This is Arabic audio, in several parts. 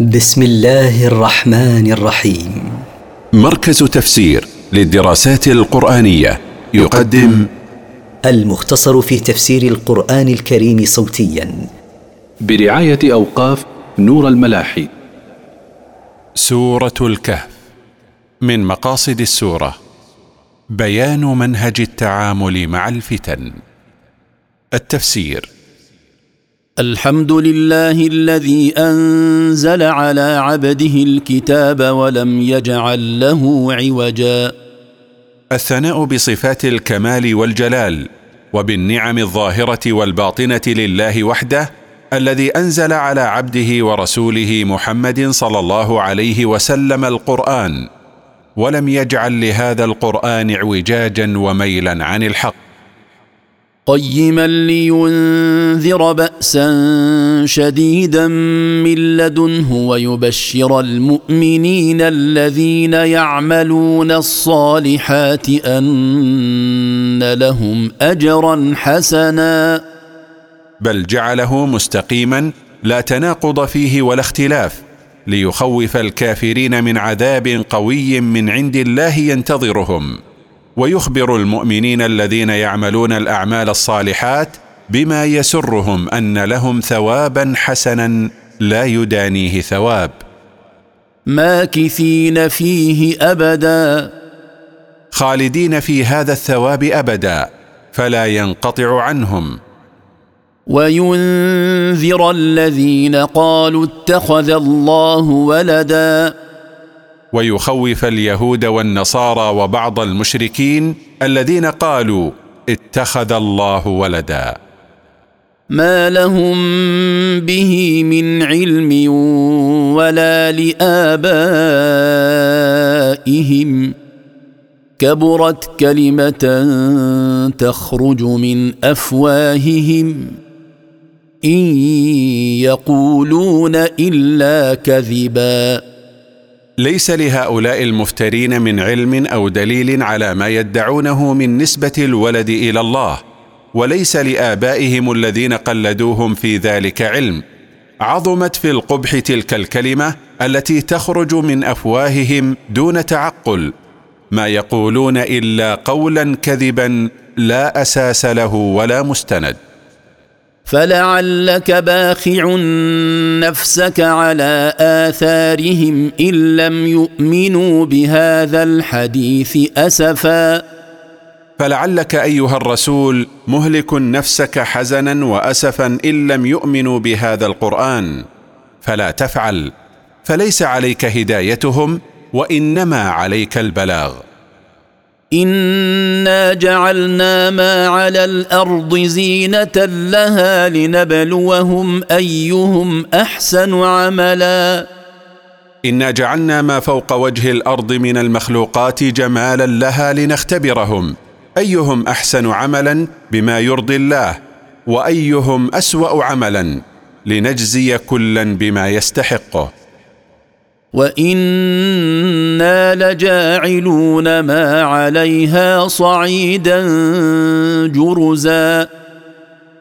بسم الله الرحمن الرحيم. مركز تفسير للدراسات القرآنية يقدم المختصر في تفسير القرآن الكريم صوتيا. برعاية أوقاف نور الملاحي. سورة الكهف. من مقاصد السورة بيان منهج التعامل مع الفتن. التفسير الحمد لله الذي أنزل على عبده الكتاب ولم يجعل له عوجا. الثناء بصفات الكمال والجلال وبالنعم الظاهرة والباطنة لله وحده الذي أنزل على عبده ورسوله محمد صلى الله عليه وسلم القرآن ولم يجعل لهذا القرآن اعوجاجا وميلا عن الحق. قيما لينذر بأسا شديدا من لدنه ويبشر المؤمنين الذين يعملون الصالحات أن لهم أجرا حسنا. بل جعله مستقيما لا تناقض فيه ولا اختلاف ليخوف الكافرين من عذاب قوي من عند الله ينتظرهم. ويخبر المؤمنين الذين يعملون الأعمال الصالحات بما يسرهم أن لهم ثوابا حسنا لا يدانيه ثواب. ماكثين فيه ابدا. خالدين في هذا الثواب ابدا فلا ينقطع عنهم. وينذر الذين قالوا اتخذ الله ولدا. ويخوف اليهود والنصارى وبعض المشركين الذين قالوا اتخذ الله ولدا. ما لهم به من علم ولا لآبائهم. كبرت كلمة تخرج من أفواههم. إن يقولون إلا كذبا. ليس لهؤلاء المفترين من علم أو دليل على ما يدعونه من نسبة الولد إلى الله وليس لآبائهم الذين قلدوهم في ذلك علم. عظمت في القبح تلك الكلمة التي تخرج من أفواههم دون تعقل. ما يقولون إلا قولا كذبا لا أساس له ولا مستند. فلعلك باخع نفسك على اثارهم ان لم يؤمنوا بهذا الحديث اسفا فلعلك ايها الرسول مهلك نفسك حزنا واسفا ان لم يؤمنوا بهذا القران فلا تفعل فليس عليك هدايتهم وانما عليك البلاغ انا جعلنا ما على الأرض زينه لها لنبلوهم ايهم احسن عملا. انا جعلنا ما فوق وجه الأرض من المخلوقات جمالا لها لنختبرهم. ايهم احسن عملا بما يرضي الله وايهم اسوا عملا لنجزي كلا بما يستحقه. وأنا لجاعلون ما عليها صعيدا جرزا.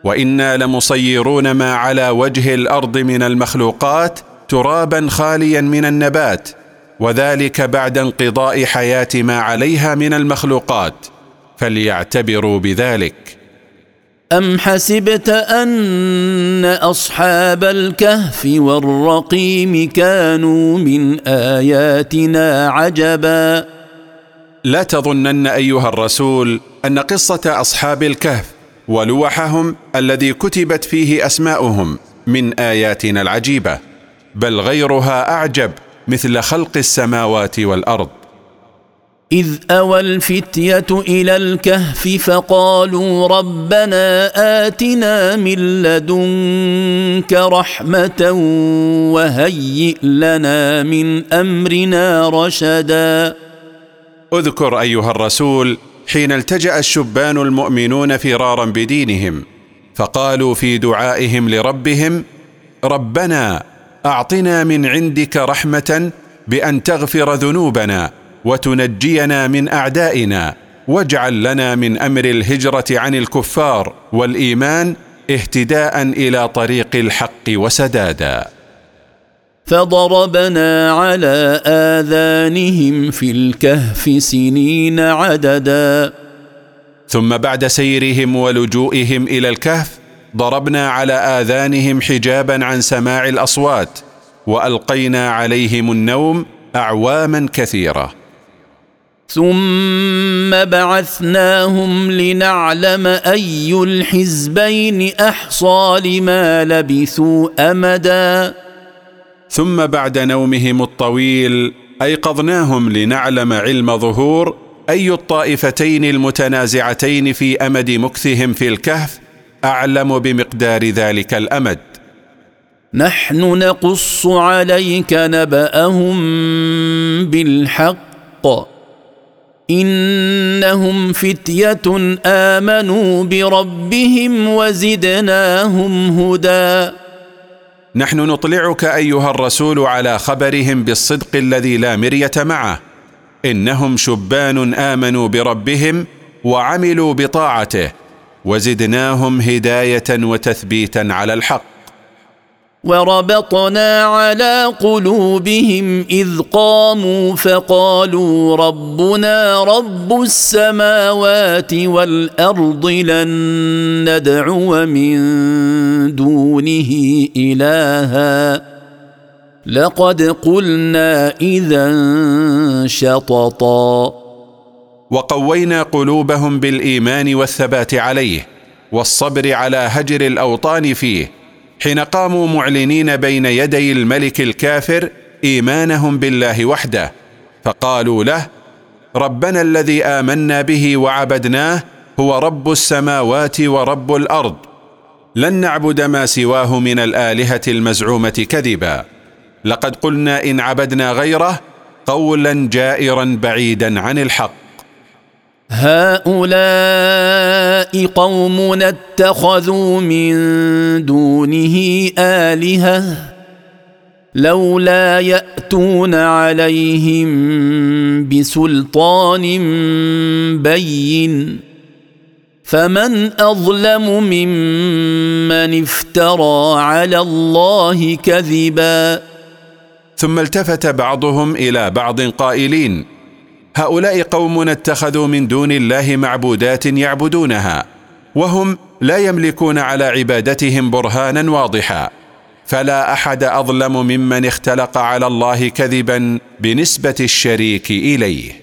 وأنا لمصيرون ما على وجه الأرض من المخلوقات ترابا خاليا من النبات وذلك بعد انقضاء حياه ما عليها من المخلوقات. فليعتبروا بذلك. أم حسبت أن أصحاب الكهف والرقيم كانوا من آياتنا عجبا؟ لا تظنن أيها الرسول أن قصة أصحاب الكهف ولوحهم الذي كتبت فيه أسماؤهم من آياتنا العجيبة بل غيرها أعجب مثل خلق السماوات والأرض. إذ أوى الفتية إلى الكهف فقالوا ربنا آتنا من لدنك رحمة وهيئ لنا من أمرنا رشدا. اذكر أيها الرسول حين التجأ الشبان المؤمنون فرارا بدينهم فقالوا في دعائهم لربهم ربنا أعطنا من عندك رحمة بأن تغفر ذنوبنا وتنجينا من أعدائنا واجعل لنا من أمر الهجرة عن الكفار والإيمان اهتداء إلى طريق الحق وسدادا. فضربنا على آذانهم في الكهف سنين عددا. ثم بعد سيرهم ولجوئهم إلى الكهف ضربنا على آذانهم حجابا عن سماع الأصوات وألقينا عليهم النوم اعواما كثيرة. ثم بعثناهم لنعلم اي الحزبين احصى لما لبثوا امدا. ثم بعد نومهم الطويل ايقظناهم لنعلم علم ظهور اي الطائفتين المتنازعتين في امد مكثهم في الكهف اعلم بمقدار ذلك الامد. نحن نقص عليك نباهم بالحق. إنهم فتية آمنوا بربهم وزدناهم هدى. نحن نطلعك أيها الرسول على خبرهم بالصدق الذي لا مرية معه. إنهم شبان آمنوا بربهم وعملوا بطاعته. وزدناهم هداية وتثبيتا على الحق. وربطنا على قلوبهم إذ قاموا فقالوا ربنا رب السماوات والأرض لن ندعو من دونه إلها. لقد قلنا إذا شططا. وقوينا قلوبهم بالإيمان والثبات عليه والصبر على هجر الأوطان فيه حين قاموا معلنين بين يدي الملك الكافر إيمانهم بالله وحده فقالوا له ربنا الذي آمنا به وعبدناه هو رب السماوات ورب الأرض لن نعبد ما سواه من الآلهة المزعومة كذبا. لقد قلنا إن عبدنا غيره قولا جائرا بعيدا عن الحق. هؤلاء قوم اتخذوا من دونه الهه لولا ياتون عليهم بسلطان بين فمن اظلم ممن افترى على الله كذبا ثم التفت بعضهم إلى بعض قائلين هؤلاء قوم اتخذوا من دون الله معبودات يعبدونها وهم لا يملكون على عبادتهم برهانا واضحا. فلا أحد أظلم ممن اختلق على الله كذبا بنسبة الشريك إليه.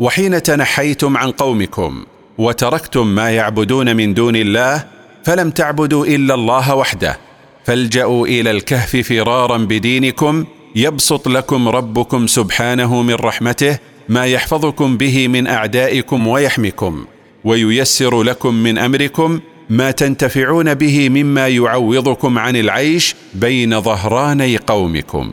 وحين تنحيتم عن قومكم وتركتم ما يعبدون من دون الله فلم تعبدوا إلا الله وحده فالجأوا إلى الكهف فرارا بدينكم يبسط لكم ربكم سبحانه من رحمته ما يحفظكم به من أعدائكم ويحمكم وييسر لكم من أمركم ما تنتفعون به مما يعوضكم عن العيش بين ظهراني قومكم.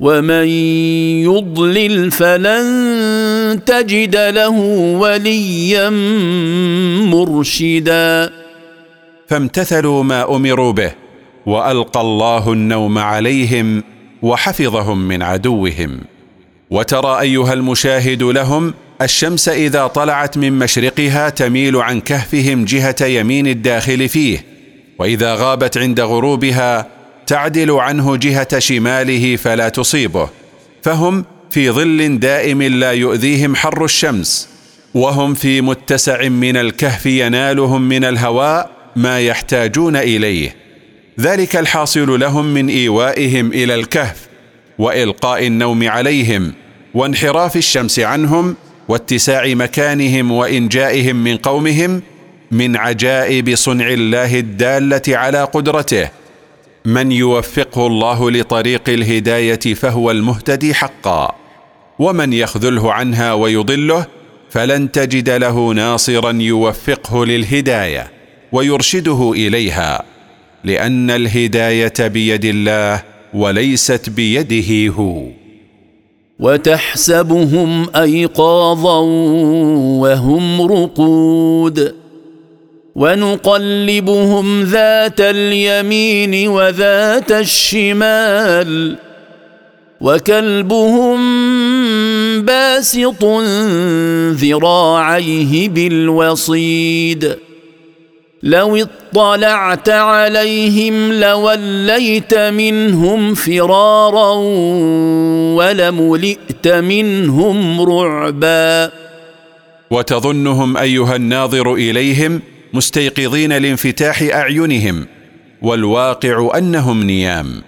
ومن يضلل فلن تجد له وليا مرشدا فامتثلوا ما أمروا به وألقى الله النوم عليهم وحفظهم من عدوهم. وترى أيها المشاهد لهم الشمس إذا طلعت من مشرقها تميل عن كهفهم جهة يمين الداخل فيه وإذا غابت عند غروبها تعدل عنه جهة شماله فلا تصيبه فهم في ظل دائم لا يؤذيهم حر الشمس وهم في متسع من الكهف ينالهم من الهواء ما يحتاجون إليه. ذلك الحاصل لهم من إيوائهم إلى الكهف وإلقاء النوم عليهم وانحراف الشمس عنهم واتساع مكانهم وإنجائهم من قومهم من عجائب صنع الله الدالة على قدرته. من يوفقه الله لطريق الهداية فهو المهتدي حقا. ومن يخذله عنها ويضله فلن تجد له ناصرا يوفقه للهداية ويرشده إليها لأن الهداية بيد الله وليست بيده هو. وتحسبهم ايقاظا وهم رقود. ونقلبهم ذات اليمين وذات الشمال وكلبهم باسط ذراعيه بالوصيد لو اطلعت عليهم لوليت منهم فرارا ولملئت منهم رعبا وتظنهم أيها الناظر إليهم مستيقظين لانفتاح أعينهم والواقع أنهم نيام.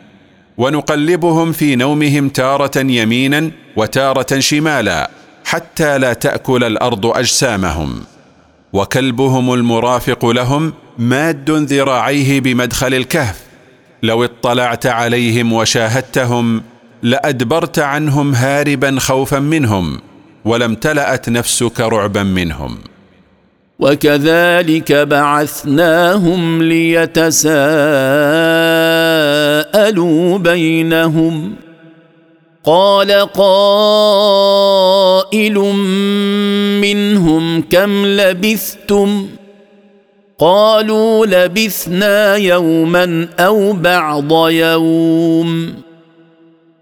ونقلبهم في نومهم تارة يمينا وتارة شمالا حتى لا تأكل الأرض أجسامهم. وكلبهم المرافق لهم ماد ذراعيه بمدخل الكهف. لو اطلعت عليهم وشاهدتهم لأدبرت عنهم هاربا خوفا منهم ولم تلأت نفسك رعبا منهم. وكذلك بعثناهم ليتساءلوا بينهم. قال قائل منهم كم لبثتم؟ قالوا لبثنا يوما أو بعض يوم.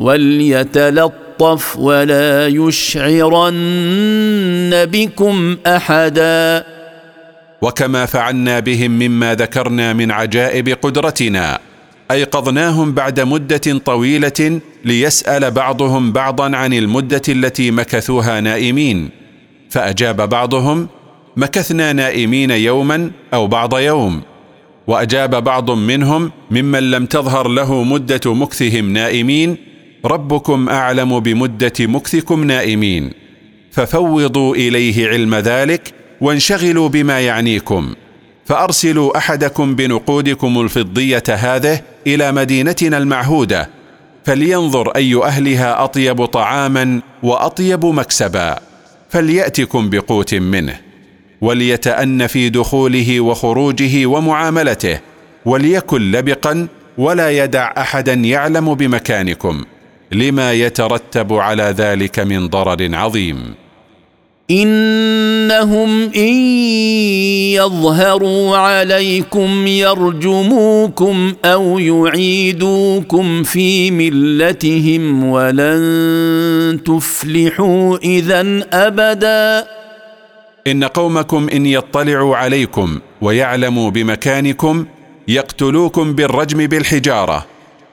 وليتلطف ولا يشعرن بكم أحدا. وكما فعلنا بهم مما ذكرنا من عجائب قدرتنا أيقظناهم بعد مدة طويلة ليسأل بعضهم بعضا عن المدة التي مكثوها نائمين. فأجاب بعضهم مكثنا نائمين يوما أو بعض يوم. وأجاب بعض منهم ممن لم تظهر له مدة مكثهم نائمين ربكم أعلم بمدة مكثكم نائمين. ففوضوا إليه علم ذلك وانشغلوا بما يعنيكم. فأرسلوا أحدكم بنقودكم الفضية هذه إلى مدينتنا المعهودة فلينظر أي أهلها أطيب طعاما وأطيب مكسبا فليأتكم بقوت منه وليتأن في دخوله وخروجه ومعاملته وليكن لبقا ولا يدع أحدا يعلم بمكانكم. لما يترتب على ذلك من ضرر عظيم. إنهم إن يظهروا عليكم يرجموكم أو يعيدوكم في ملتهم ولن تفلحوا اذا أبدا. إن قومكم إن يطلعوا عليكم ويعلموا بمكانكم يقتلوكم بالرجم بالحجارة.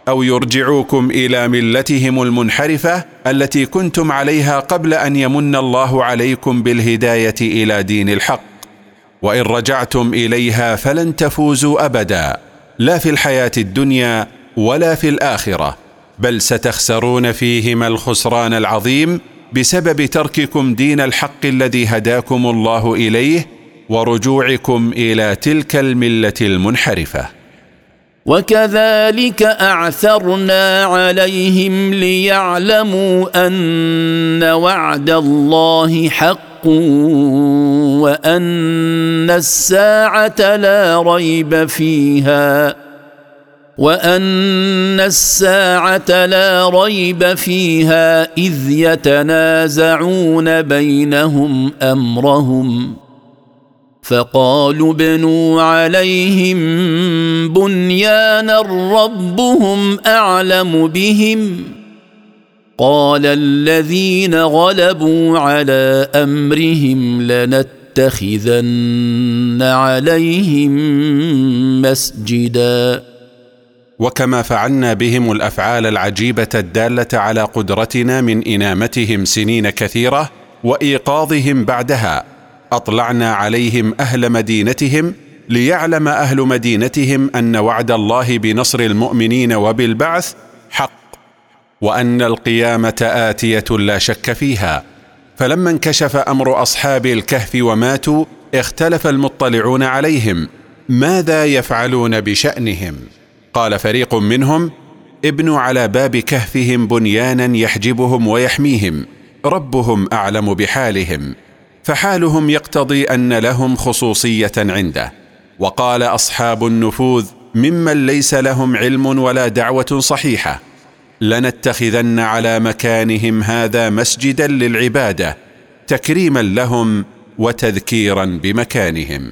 أو يرجعوكم إلى ملتهم المنحرفة التي كنتم عليها قبل أن يمن الله عليكم بالهداية إلى دين الحق. وإن رجعتم إليها فلن تفوزوا أبدا لا في الحياة الدنيا ولا في الآخرة بل ستخسرون فيهما الخسران العظيم بسبب ترككم دين الحق الذي هداكم الله إليه ورجوعكم إلى تلك الملة المنحرفة. وكذلك أعثرنا عليهم ليعلموا أن وعد الله حق وأن الساعة لا ريب فيها وأن الساعة لا ريب فيها إذ يتنازعون بينهم أمرهم فقالوا ابنوا عليهم بنيانا ربهم أعلم بهم. قال الذين غلبوا على أمرهم لنتخذن عليهم مسجدا. وكما فعلنا بهم الأفعال العجيبة الدالة على قدرتنا من إنامتهم سنين كثيرة وإيقاظهم بعدها. أطلعنا عليهم أهل مدينتهم ليعلم أهل مدينتهم أن وعد الله بنصر المؤمنين وبالبعث حق وأن القيامة آتية لا شك فيها. فلما انكشف أمر أصحاب الكهف وماتوا اختلف المطلعون عليهم ماذا يفعلون بشأنهم؟ قال فريق منهم ابنوا على باب كهفهم بنيانا يحجبهم ويحميهم ربهم أعلم بحالهم. فحالهم يقتضي أن لهم خصوصية عنده. وقال أصحاب النفوذ ممن ليس لهم علم ولا دعوة صحيحة لنتخذن على مكانهم هذا مسجدا للعبادة تكريما لهم وتذكيرا بمكانهم.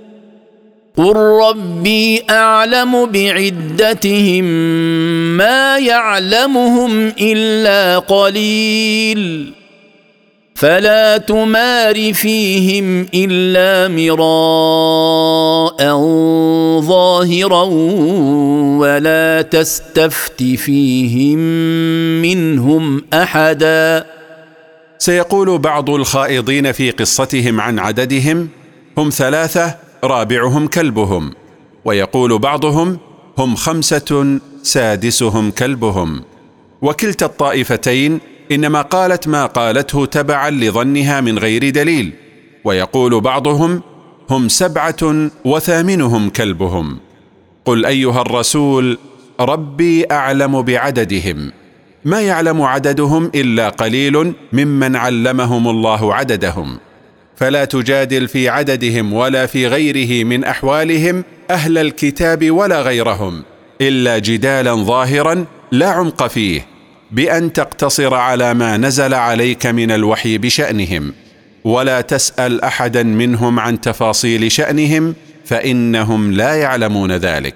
قل ربي اعلم بعدتهم ما يعلمهم الا قليل فلا تمار فيهم الا مراء ظاهرا ولا تستفت فيهم منهم احدا سيقول بعض الخائضين في قصتهم عن عددهم هم ثلاثة رابعهم كلبهم ويقول بعضهم هم خمسة سادسهم كلبهم. وكلتا الطائفتين إنما قالت ما قالته تبعا لظنها من غير دليل ويقول بعضهم هم سبعة وثامنهم كلبهم. قل أيها الرسول ربي أعلم بعددهم. ما يعلم عددهم إلا قليل ممن علمهم الله عددهم. فلا تجادل في عددهم ولا في غيره من أحوالهم أهل الكتاب ولا غيرهم إلا جدالا ظاهرا لا عمق فيه بأن تقتصر على ما نزل عليك من الوحي بشأنهم ولا تسأل أحدا منهم عن تفاصيل شأنهم فإنهم لا يعلمون ذلك.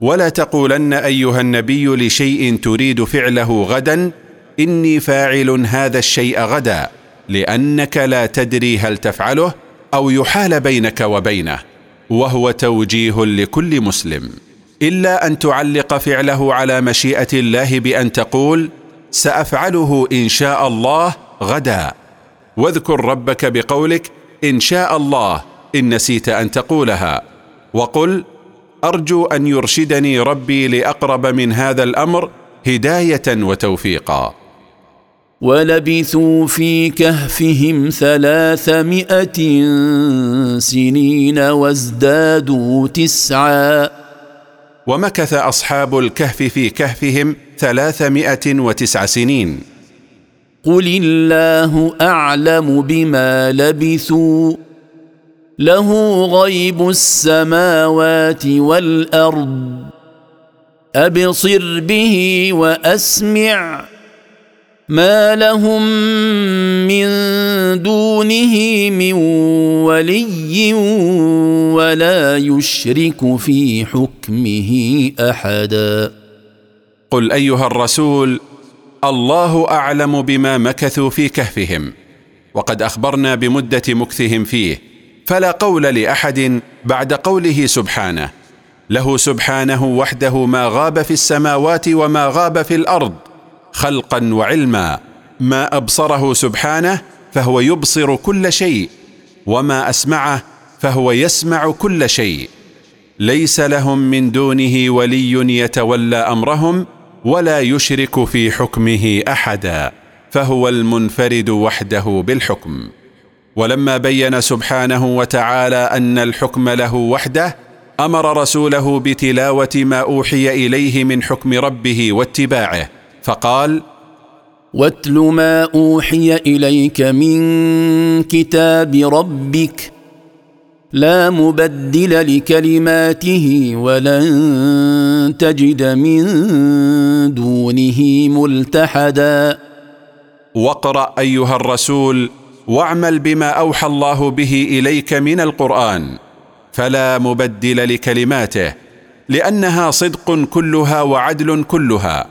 ولا تقولن أيها النبي لشيء تريد فعله غدا إني فاعل هذا الشيء غدا لأنك لا تدري هل تفعله أو يحال بينك وبينه وهو توجيه لكل مسلم. إلا أن تعلق فعله على مشيئة الله بأن تقول سأفعله إن شاء الله غدا. واذكر ربك بقولك إن شاء الله إن نسيت أن تقولها. وقل أرجو أن يرشدني ربي لأقرب من هذا الأمر هداية وتوفيقا. ولبثوا في كهفهم ثلاثمائه سنين وازدادوا تسعا. ومكث أصحاب الكهف في كهفهم ثلاثمائة وتسع سنين. قل الله اعلم بما لبثوا. له غيب السماوات والأرض. أبصر به وأسمع. ما لهم من دونه من ولي ولا يشرك في حكمه أحدا. قل أيها الرسول الله أعلم بما مكثوا في كهفهم وقد أخبرنا بمدة مكثهم فيه. فلا قول لأحد بعد قوله سبحانه. له سبحانه وحده ما غاب في السماوات وما غاب في الأرض خلقا وعلما. ما أبصره سبحانه فهو يبصر كل شيء وما أسمعه فهو يسمع كل شيء. ليس لهم من دونه ولي يتولى أمرهم ولا يشرك في حكمه أحدا فهو المنفرد وحده بالحكم. ولما بين سبحانه وتعالى أن الحكم له وحده أمر رسوله بتلاوة ما أوحي إليه من حكم ربه واتباعه فقال واتل ما أوحي إليك من كتاب ربك لا مبدل لكلماته ولن تجد من دونه ملتحدا. واقرأ أيها الرسول واعمل بما أوحى الله به إليك من القرآن فلا مبدل لكلماته لأنها صدق كلها وعدل كلها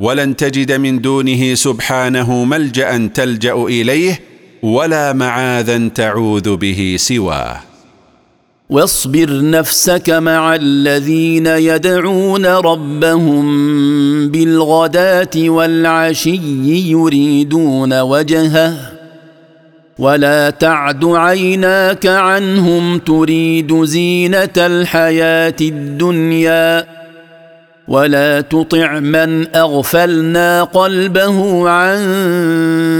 ولن تجد من دونه سبحانه ملجأ تلجأ إليه ولا معاذا تعوذ به سواه. واصبر نفسك مع الذين يدعون ربهم بالغداة والعشي يريدون وجهه. ولا تعد عيناك عنهم تريد زينه الحياة الدنيا ولا تطع من اغفلنا قلبه عن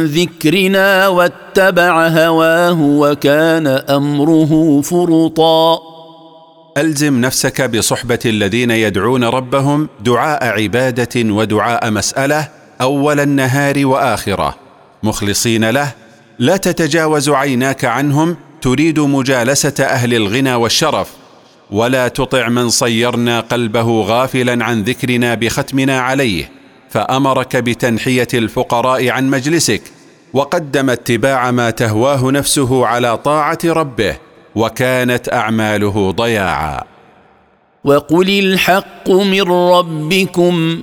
ذكرنا واتبع هواه وكان امره فرطا ألزم نفسك بصحبة الذين يدعون ربهم دعاء عبادة ودعاء مسألة أول النهار وآخرة مخلصين له لا تتجاوز عيناك عنهم تريد مجالسة أهل الغنى والشرف ولا تطع من صيرنا قلبه غافلا عن ذكرنا بختمنا عليه فأمرك بتنحية الفقراء عن مجلسك وقدم اتباع ما تهواه نفسه على طاعة ربه وكانت أعماله ضياعا. وقل الحق من ربكم.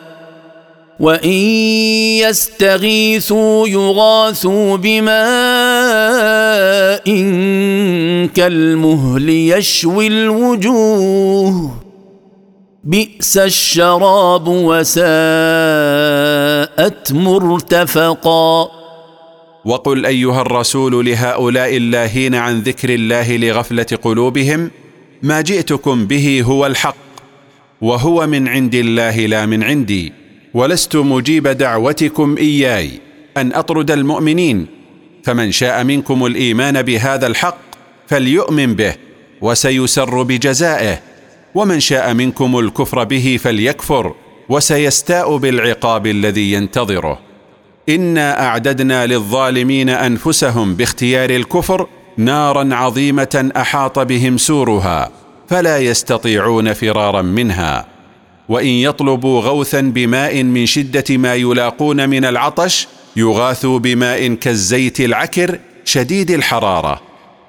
وإن يستغيثوا يغاثوا بماء كالمهل يشوي الوجوه. بئس الشراب وساءت مرتفقا. وقل أيها الرسول لهؤلاء اللاهين عن ذكر الله لغفلة قلوبهم ما جئتكم به هو الحق وهو من عند الله لا من عندي. ولست مجيب دعوتكم إياي أن أطرد المؤمنين فمن شاء منكم الإيمان بهذا الحق فليؤمن به وسيسر بجزائه ومن شاء منكم الكفر به فليكفر وسيستاء بالعقاب الذي ينتظره. إنا أعددنا للظالمين أنفسهم باختيار الكفر نارا عظيمة أحاط بهم سورها فلا يستطيعون فرارا منها. وإن يطلبوا غوثا بماء من شدة ما يلاقون من العطش يغاثوا بماء كالزيت العكر شديد الحرارة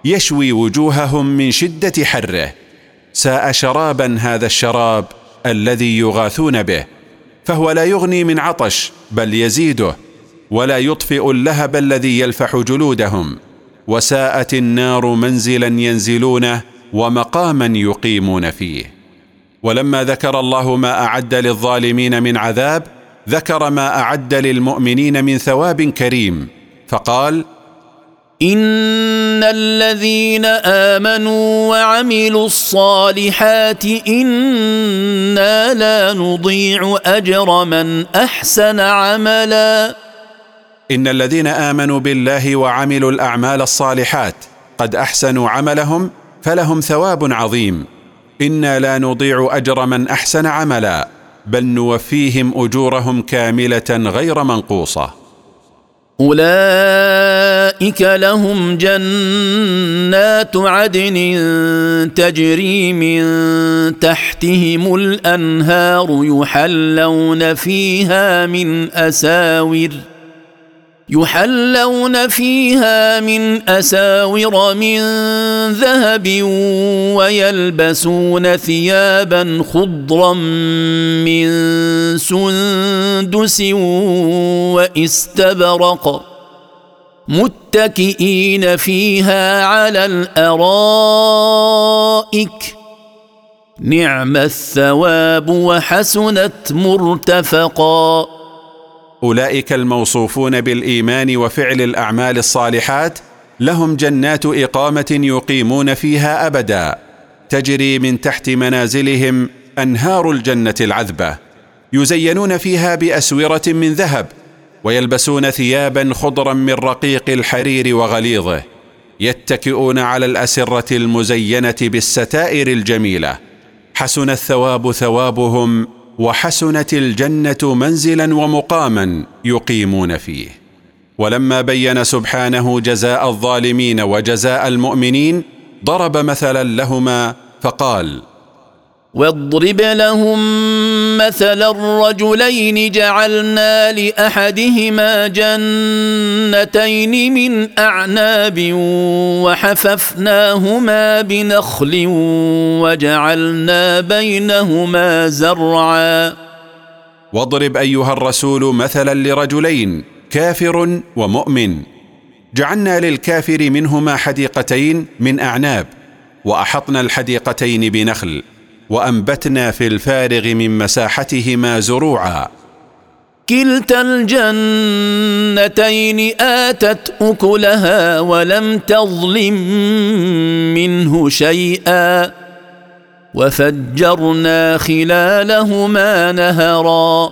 يشوي وجوههم من شدة حره. ساء شرابا هذا الشراب الذي يغاثون به فهو لا يغني من عطش بل يزيده ولا يطفئ اللهب الذي يلفح جلودهم. وساءت النار منزلا ينزلونه ومقاما يقيمون فيه. ولما ذكر الله ما أعد للظالمين من عذاب ذكر ما أعد للمؤمنين من ثواب كريم. فقال ان الذين امنوا وعملوا الصالحات أنا لا نضيع اجر من احسن عملا. ان الذين امنوا بالله وعملوا الاعمال الصالحات قد احسنوا عملهم فلهم ثواب عظيم. إنا لا نضيع أجر من أحسن عملا بل نوفيهم أجورهم كاملة غير منقوصة. أولئك لهم جنات عدن تجري من تحتهم الأنهار يحلون فيها من أساور. يحلون فيها من أساور من ذهب ويلبسون ثيابا خضرا من سندس وإستبرق متكئين فيها على الأرائك. نعم الثواب وحسنت مرتفقا. أولئك الموصوفون بالإيمان وفعل الأعمال الصالحات لهم جنات إقامة يقيمون فيها أبدا تجري من تحت منازلهم أنهار الجنة العذبة يزينون فيها بأسورة من ذهب ويلبسون ثيابا خضرا من رقيق الحرير وغليظه يتكئون على الأسرة المزينة بالستائر الجميلة حسن الثواب ثوابهم وحسنت الجنة منزلا ومقاما يقيمون فيه. ولما بين سبحانه جزاء الظالمين وجزاء المؤمنين ضرب مثلا لهما فقال واضرب لهم مثل الرجلين جعلنا لأحدهما جنتين من أعناب وحففناهما بنخل وجعلنا بينهما زرعا. واضرب أيها الرسول مثلا لرجلين كافر ومؤمن. جعلنا للكافر منهما حديقتين من أعناب وأحطنا الحديقتين بنخل. وأنبتنا في الفارغ من مساحتهما زروعا. كلتا الجنتين آتت أكلها ولم تظلم منه شيئا. وفجرنا خلالهما نهرا.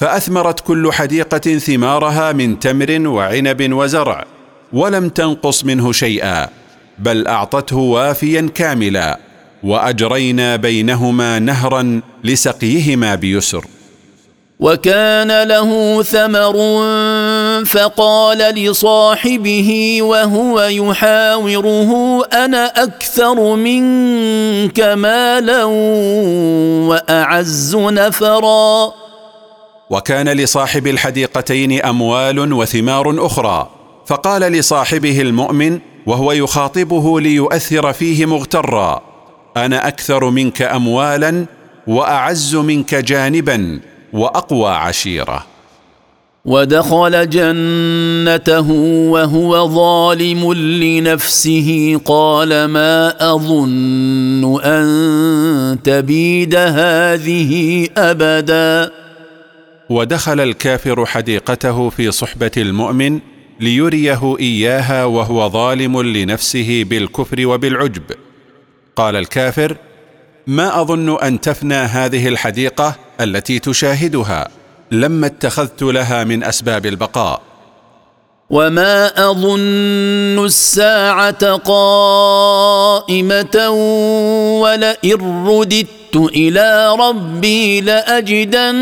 فأثمرت كل حديقة ثمارها من تمر وعنب وزرع ولم تنقص منه شيئا بل أعطته وافيا كاملا. وأجرينا بينهما نهرا لسقيهما بيسر. وكان له ثمر فقال لصاحبه وهو يحاوره أنا أكثر منك مالا وأعز نفرا. وكان لصاحب الحديقتين أموال وثمار أخرى. فقال لصاحبه المؤمن وهو يخاطبه ليؤثر فيه مغترا. أنا أكثر منك اموالا وأعز منك جانبا وأقوى عشيرة. ودخل جنته وهو ظالم لنفسه قال ما أظن أن تبيد هذه ابدا. ودخل الكافر حديقته في صحبة المؤمن ليريه إياها وهو ظالم لنفسه بالكفر وبالعجب. قال الكافر ما أظن أن تفنى هذه الحديقة التي تشاهدها لما اتخذت لها من أسباب البقاء. وما اظن الساعة قائمه ولئن رددت إلى ربي لاجدن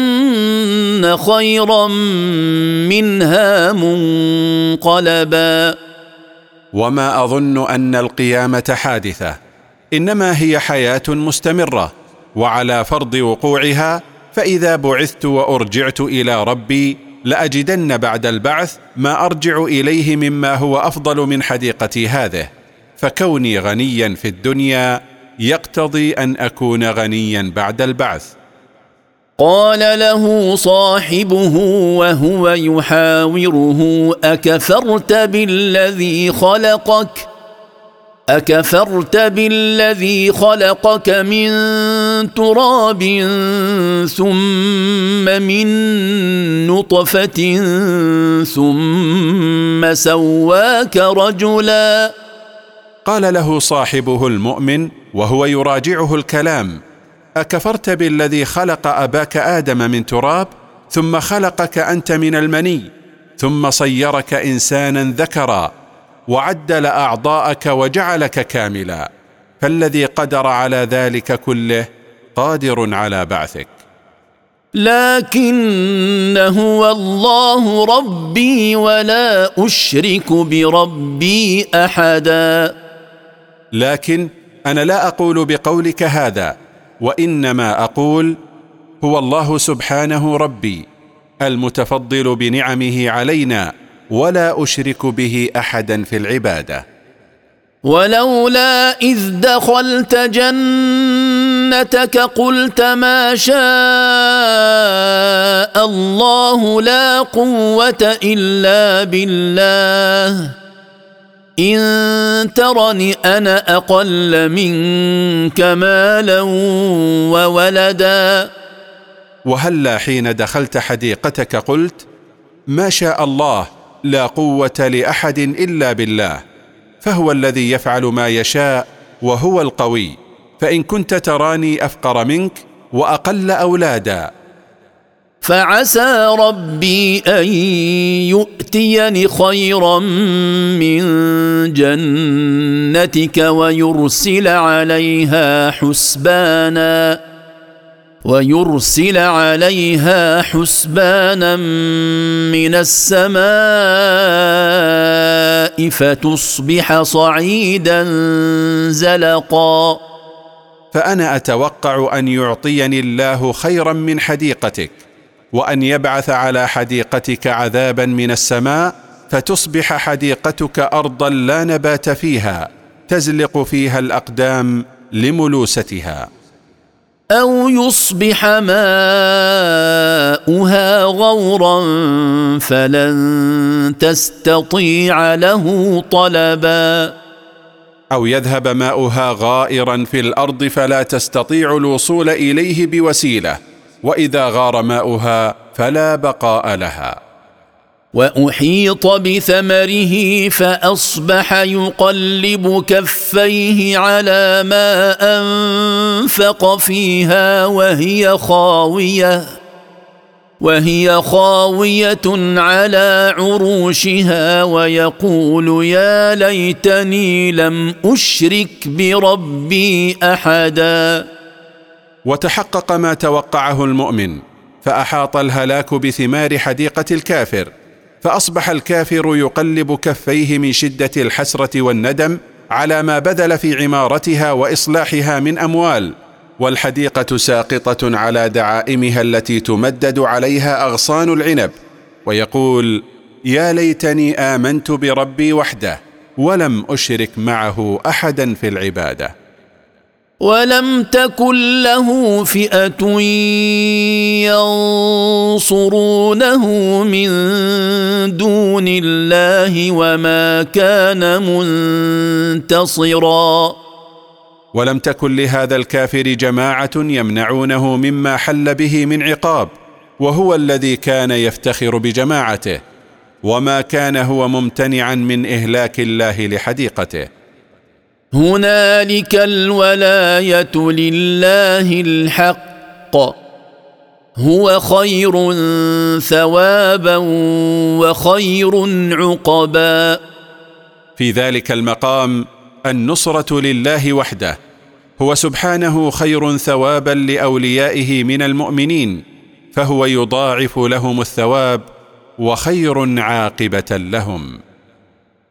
خيرا منها منقلبا. وما اظن ان القيامه حادثه. إنما هي حياة مستمرة وعلى فرض وقوعها فإذا بعثت وأرجعت إلى ربي لأجدن بعد البعث ما أرجع إليه مما هو أفضل من حديقتي هذه. فكوني غنيا في الدنيا يقتضي أن أكون غنيا بعد البعث. قال له صاحبه وهو يحاوره أكفرت بالذي خلقك؟ أكفرت بالذي خلقك من تراب ثم من نطفة ثم سواك رجلا. قال له صاحبه المؤمن وهو يراجعه الكلام أكفرت بالذي خلق أباك آدم من تراب ثم خلقك أنت من المني ثم صيرك إنسانا ذكرا. وعدل أعضاءك وجعلك كاملا. فالذي قدر على ذلك كله قادر على بعثك. لكن هو الله ربي ولا أشرك بربي أحدا. لكن أنا لا أقول بقولك هذا وإنما أقول هو الله سبحانه ربي المتفضل بنعمه علينا. ولا أشرك به أحدا في العبادة. ولولا إذ دخلت جنتك قلت ما شاء الله لا قوة إلا بالله. إن ترني أنا أقل منك مالا وولدا. وهلا حين دخلت حديقتك قلت ما شاء الله لا قوة لأحد إلا بالله فهو الذي يفعل ما يشاء وهو القوي فإن كنت تراني أفقر منك وأقل أولادا. فعسى ربي أن يؤتيني خيرا من جنتك ويرسل عليها حسبانا. ويرسل عليها حسبانا من السماء فتصبح صعيدا زلقا. فأنا أتوقع أن يعطيني الله خيرا من حديقتك وأن يبعث على حديقتك عذابا من السماء فتصبح حديقتك أرضا لا نبات فيها تزلق فيها الأقدام لملوستها. أو يصبح ماؤها غورا فلن تستطيع له طلبا أو يذهب ماؤها غائرا في الأرض فلا تستطيع الوصول اليه بوسيله واذا غار ماؤها فلا بقاء لها. وأحيط بثمره فأصبح يقلب كفيه على ما أنفق فيها وهي خاوية وهي خاوية على عروشها ويقول يا ليتني لم أشرك بربي أحدا. وتحقق ما توقعه المؤمن فأحاط الهلاك بثمار حديقة الكافر. فأصبح الكافر يقلب كفيه من شدة الحسرة والندم على ما بذل في عمارتها وإصلاحها من أموال والحديقة ساقطة على دعائمها التي تمدد عليها أغصان العنب ويقول يا ليتني آمنت بربي وحده ولم أشرك معه أحدا في العبادة. ولم تكن له فئة ينصرونه من دون الله وما كان منتصرا. ولم تكن لهذا الكافر جماعة يمنعونه مما حل به من عقاب وهو الذي كان يفتخر بجماعته وما كان هو ممتنعا من إهلاك الله لحديقته. هنالك الولاية لله الحق. هو خير ثوابا وخير عقبا. في ذلك المقام النصرة لله وحده. هو سبحانه خير ثوابا لأوليائه من المؤمنين فهو يضاعف لهم الثواب وخير عاقبة لهم.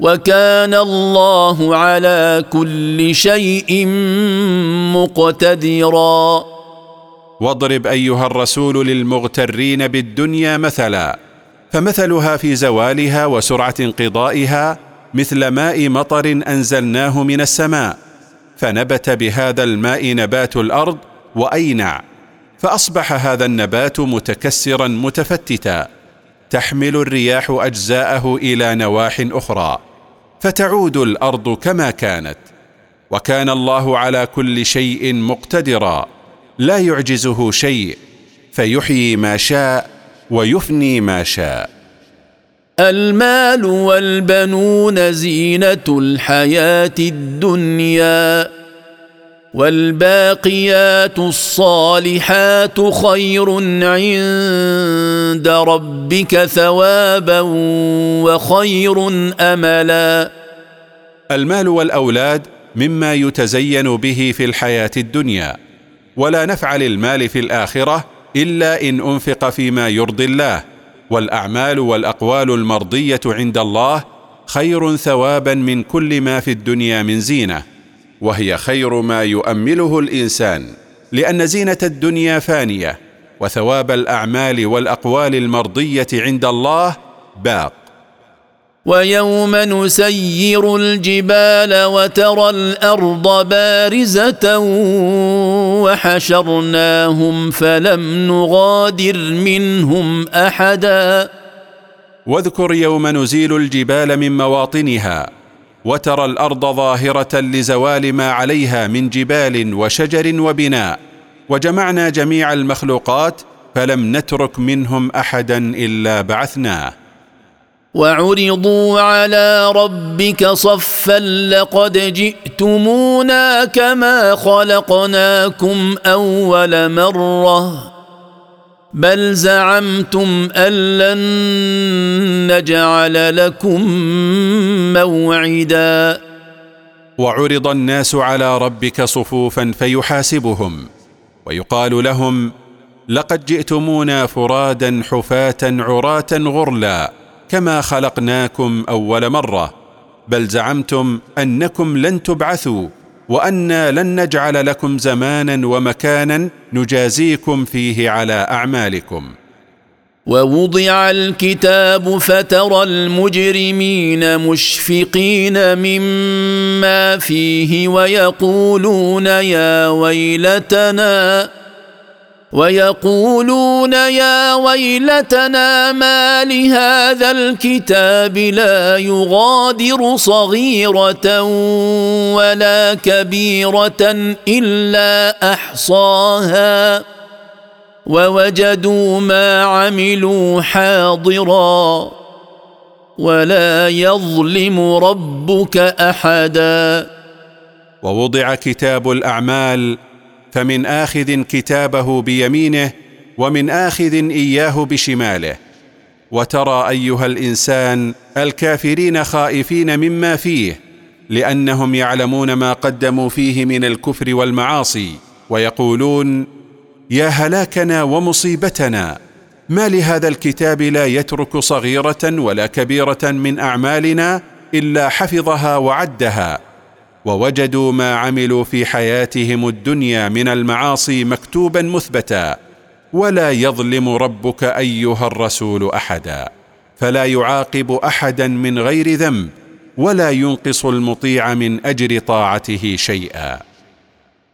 وكان الله على كل شيء مقتدرا. واضرب أيها الرسول للمغترين بالدنيا مثلا فمثلها في زوالها وسرعة انقضائها مثل ماء مطر أنزلناه من السماء فنبت بهذا الماء نبات الأرض وأينع فأصبح هذا النبات متكسرا متفتتا تحمل الرياح أجزاءه إلى نواح أخرى. فتعود الأرض كما كانت وكان الله على كل شيء مقتدرا لا يعجزه شيء فيحيي ما شاء ويفني ما شاء. المال والبنون زينة الحياة الدنيا. والباقيات الصالحات خير عند ربك ثوابا وخير أملا. المال والأولاد مما يتزين به في الحياة الدنيا ولا نفع للمال في الآخرة إلا إن أنفق فيما يرضي الله. والأعمال والأقوال المرضية عند الله خير ثوابا من كل ما في الدنيا من زينة. وهي خير ما يؤمله الإنسان لأن زينة الدنيا فانية وثواب الأعمال والأقوال المرضية عند الله باق. ويوم نسير الجبال وترى الأرض بارزة وحشرناهم فلم نغادر منهم أحدا. واذكر يوم نزيل الجبال من مواطنها وترى الأرض ظاهرة لزوال ما عليها من جبال وشجر وبناء. وجمعنا جميع المخلوقات فلم نترك منهم أحدا إلا بعثناه وعرضوا على ربك صفا لقد جئتمونا كما خلقناكم أول مرة. بل زعمتم أن لن نجعل لكم موعدا. وعرض الناس على ربك صفوفا فيحاسبهم ويقال لهم لقد جئتمونا فرادا حفاة عراة غرلا كما خلقناكم أول مرة بل زعمتم أنكم لن تبعثوا وأنا لن نجعل لكم زمانا ومكانا نجازيكم فيه على أعمالكم. ووضع الكتاب فترى المجرمين مشفقين مما فيه ويقولون يا ويلتنا ويقولون يا ويلتنا ما لهذا الكتاب لا يغادر صغيرة ولا كبيرة إلا أحصاها ووجدوا ما عملوا حاضرا ولا يظلم ربك أحدا. ووضع كتاب الأعمال فمن آخذ كتابه بيمينه ومن آخذ إياه بشماله. وترى أيها الإنسان الكافرين خائفين مما فيه لأنهم يعلمون ما قدموا فيه من الكفر والمعاصي ويقولون يا هلاكنا ومصيبتنا! ما لهذا الكتاب لا يترك صغيرة ولا كبيرة من أعمالنا إلا حفظها وعدها؟ ووجدوا ما عملوا في حياتهم الدنيا من المعاصي مكتوبا مثبتا ولا يظلم ربك أيها الرسول أحدا. فلا يعاقب أحدا من غير ذنب ولا ينقص المطيع من أجر طاعته شيئا.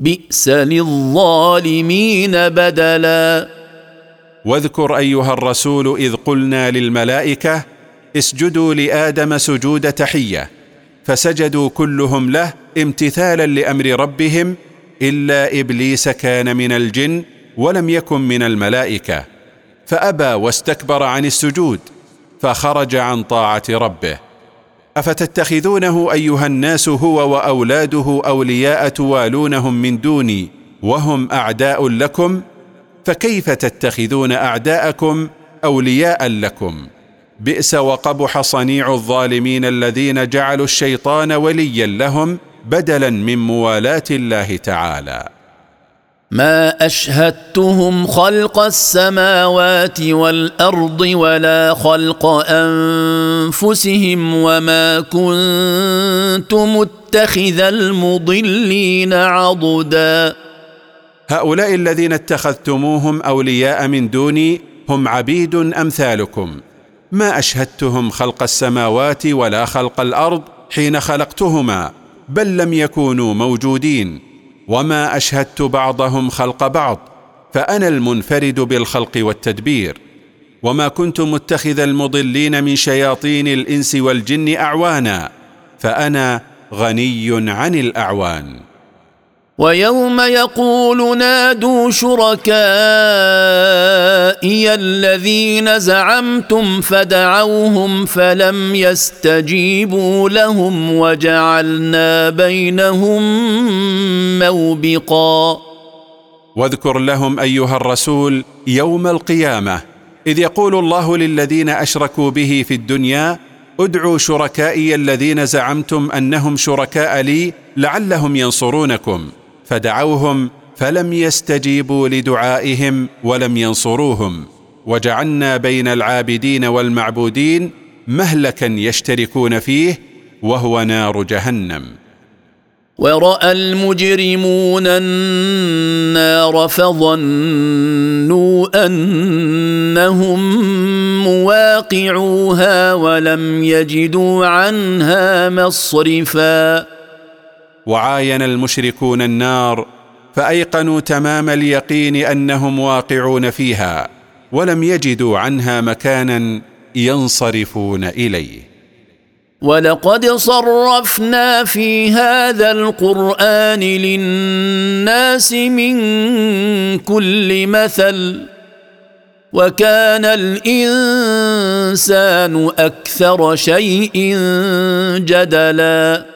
بئس للظالمين بدلا. واذكر أيها الرسول إذ قلنا للملائكة اسجدوا لآدم سجود تحية فسجدوا كلهم له امتثالا لأمر ربهم إلا إبليس كان من الجن ولم يكن من الملائكة. فأبى واستكبر عن السجود فخرج عن طاعة ربه. أفتتخذونه أيها الناس هو وأولاده أولياء توالونهم من دوني وهم أعداء لكم فكيف تتخذون أعداءكم أولياء لكم؟ بئس وقبح صنيع الظالمين الذين جعلوا الشيطان وليا لهم بدلا من موالاه الله تعالى. ما اشهدتهم خلق السماوات والارض ولا خلق انفسهم وما كنت متخذ المضلين عضدا هؤلاء الذين اتخذتموهم أولياء من دوني هم عبيد أمثالكم. ما أشهدتهم خلق السماوات ولا خلق الأرض حين خلقتهما بل لم يكونوا موجودين. وما اشهدت بعضهم خلق بعض فانا المنفرد بالخلق والتدبير. وما كنت متخذ المضلين من شياطين الانس والجن اعوانا فانا غني عن الاعوان. ويوم يقول نادوا شركائي الذين زعمتم فدعوهم فلم يستجيبوا لهم وجعلنا بينهم موبقا. واذكر لهم أيها الرسول يوم القيامة إذ يقول الله للذين أشركوا به في الدنيا ادعوا شركائي الذين زعمتم أنهم شركاء لي لعلهم ينصرونكم. فدعوهم فلم يستجيبوا لدعائهم ولم ينصروهم. وجعلنا بين العابدين والمعبودين مهلكا يشتركون فيه وهو نار جهنم. وراى المجرمون النار فظنوا انهم مواقعوها ولم يجدوا عنها مصرفا. وعاين المشركون النار فأيقنوا تمام اليقين أنهم واقعون فيها ولم يجدوا عنها مكانا ينصرفون إليه. ولقد صرفنا في هذا القرآن للناس من كل مثل وكان الإنسان أكثر شيء جدلا.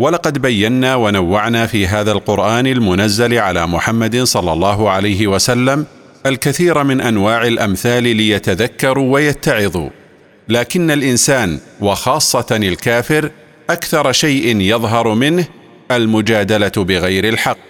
ولقد بينا ونوعنا في هذا القرآن المنزل على محمد صلى الله عليه وسلم الكثير من أنواع الأمثال ليتذكروا ويتعظوا. لكن الإنسان وخاصة الكافر أكثر شيء يظهر منه المجادلة بغير الحق.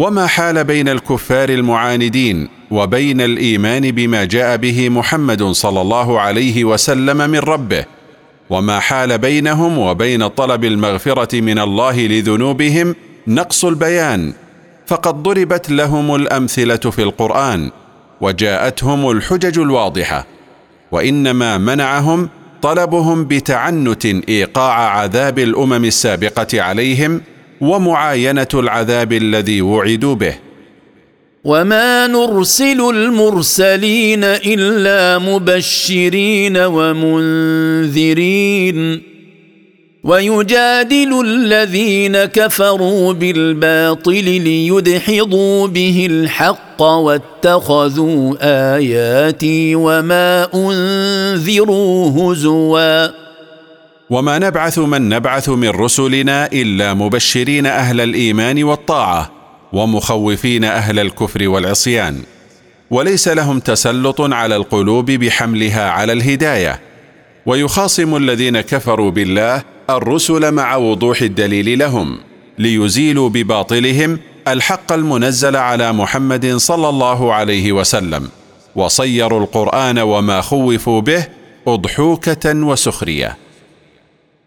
وما حال بين الكفار المعاندين وبين الإيمان بما جاء به محمد صلى الله عليه وسلم من ربه وما حال بينهم وبين طلب المغفرة من الله لذنوبهم نقص البيان فقد ضربت لهم الأمثلة في القرآن وجاءتهم الحجج الواضحة وإنما منعهم طلبهم بتعنت إيقاع عذاب الأمم السابقة عليهم ومعاينة العذاب الذي وعدوا به. وما نرسل المرسلين إلا مبشرين ومنذرين. ويجادل الذين كفروا بالباطل ليدحضوا به الحق واتخذوا آياتي وما أنذروا هزوا. وما نبعث من نبعث من رسلنا إلا مبشرين أهل الإيمان والطاعة ومخوفين أهل الكفر والعصيان. وليس لهم تسلط على القلوب بحملها على الهداية. ويخاصم الذين كفروا بالله الرسل مع وضوح الدليل لهم ليزيلوا بباطلهم الحق المنزل على محمد صلى الله عليه وسلم. وصيروا القرآن وما خوفوا به أضحوكة وسخرية.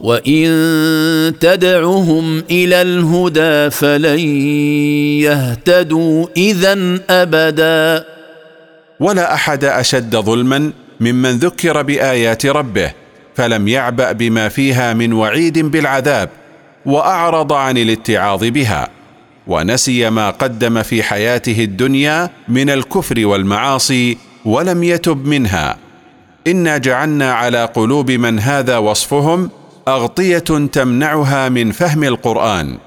وان تدعهم إلى الهدى فلن يهتدوا اذا ابدا. ولا احد اشد ظلما ممن ذكر بايات ربه فلم يعبا بما فيها من وعيد بالعذاب واعرض عن الاتعاظ بها ونسي ما قدم في حياته الدنيا من الكفر والمعاصي ولم يتب منها. انا جعلنا على قلوب من هذا وصفهم أغطية تمنعها من فهم القرآن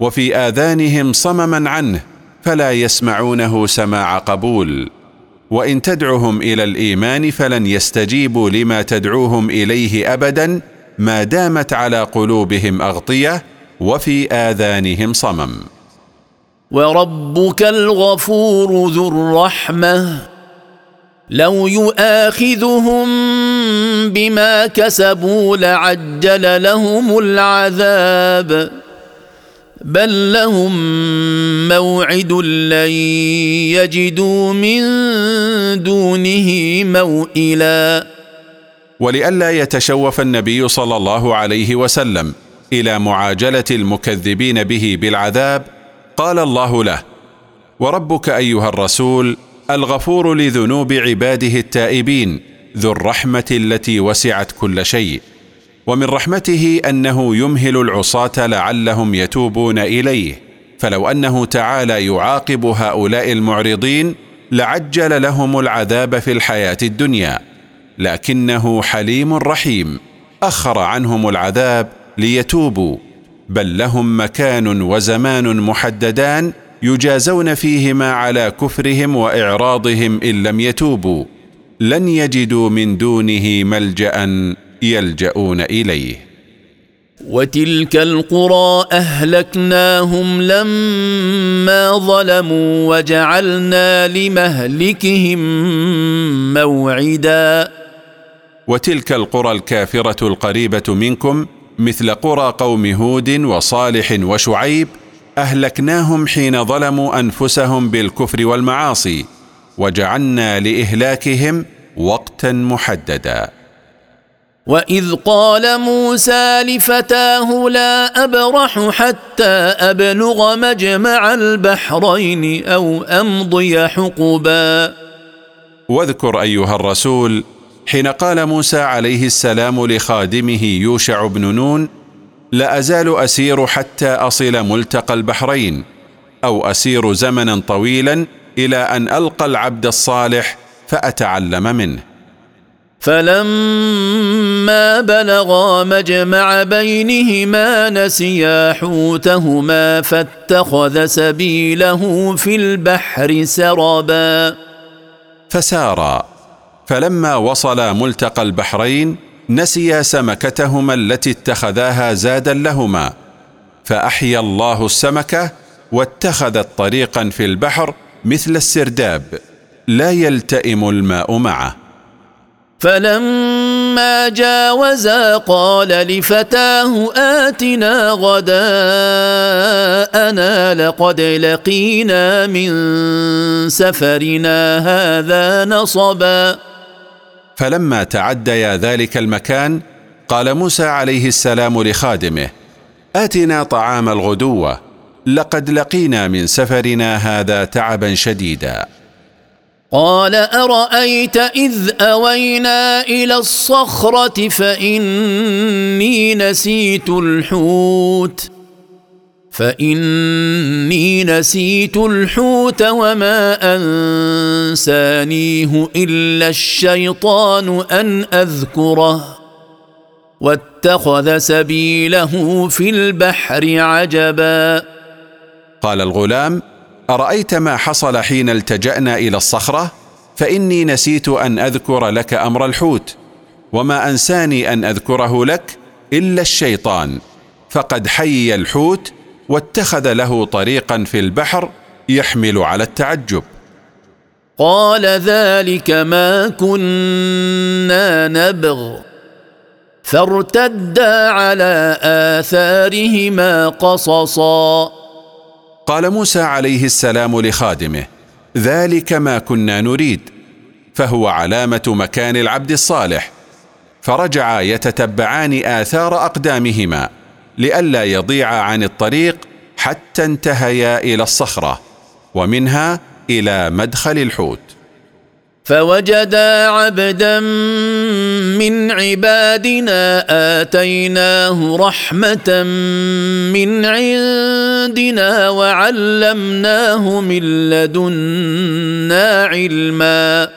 وفي آذانهم صمما عنه فلا يسمعونه سماع قبول. وإن تدعهم إلى الإيمان فلن يستجيبوا لما تدعوهم إليه ابدا ما دامت على قلوبهم أغطية وفي آذانهم صمم. وربك الغفور ذو الرحمة. لو يؤاخذهم بما كسبوا لعجل لهم العذاب. بل لهم موعد لن يجدوا من دونه موئلا. ولئلا يتشوف النبي صلى الله عليه وسلم إلى معاجلة المكذبين به بالعذاب قال الله له وربك أيها الرسول الغفور لذنوب عباده التائبين ذو الرحمة التي وسعت كل شيء. ومن رحمته أنه يمهل العصاة لعلهم يتوبون إليه. فلو أنه تعالى يعاقب هؤلاء المعرضين لعجل لهم العذاب في الحياة الدنيا. لكنه حليم رحيم. أخر عنهم العذاب ليتوبوا. بل لهم مكان وزمان محددان يجازون فيهما على كفرهم وإعراضهم إن لم يتوبوا. لن يجدوا من دونه ملجأ يلجؤون إليه. وتلك القرى أهلكناهم لما ظلموا وجعلنا لمهلكهم موعدا. وتلك القرى الكافرة القريبة منكم مثل قرى قوم هود وصالح وشعيب أهلكناهم حين ظلموا أنفسهم بالكفر والمعاصي وجعلنا لإهلاكهم وقتا محددا. وإذ قال موسى لفتاه لا أبرح حتى أبلغ مجمع البحرين أو أمضي حقبا. واذكر أيها الرسول حين قال موسى عليه السلام لخادمه يوشع بن نون لا أزال أسير حتى أصل ملتقى البحرين أو أسير زمنا طويلا إلى أن ألقى العبد الصالح فأتعلم منه. فلما بلغا مجمع بينهما نسيا حوتهما فاتخذ سبيله في البحر سربا. فسارا. فلما وصلا ملتقى البحرين نسيا سمكتهما التي اتخذاها زادا لهما فأحيا الله السمكه واتخذت طريقا في البحر مثل السرداب لا يلتئم الماء معه. فلما جاوزا قال لفتاه آتنا غداءنا لقد لقينا من سفرنا هذا نصبا. فلما تعديا ذلك المكان قال موسى عليه السلام لخادمه آتنا طعام الغدوة لقد لقينا من سفرنا هذا تعبا شديدا. قال أرأيت إذ أوينا إلى الصخرة فإني نسيت الحوت. فإني نسيت الحوت وما أنسانيه إلا الشيطان أن أذكره. واتخذ سبيله في البحر عجبا. قال الغلام أرأيت ما حصل حين التجأنا إلى الصخرة؟ فإني نسيت أن أذكر لك أمر الحوت وما أنساني أن أذكره لك إلا الشيطان. فقد حي الحوت واتخذ له طريقا في البحر يحمل على التعجب. قال ذلك ما كنا نبغ. فارتدا على آثارهما قصصا. قال موسى عليه السلام لخادمه ذلك ما كنا نريد فهو علامة مكان العبد الصالح. فرجعا يتتبعان آثار أقدامهما. لئلا يضيعا عن الطريق حتى انتهيا إلى الصخرة ومنها إلى مدخل الحوت. فوجدا عبدا من عبادنا آتيناه رحمة من عندنا وعلمناه من لدنا علما.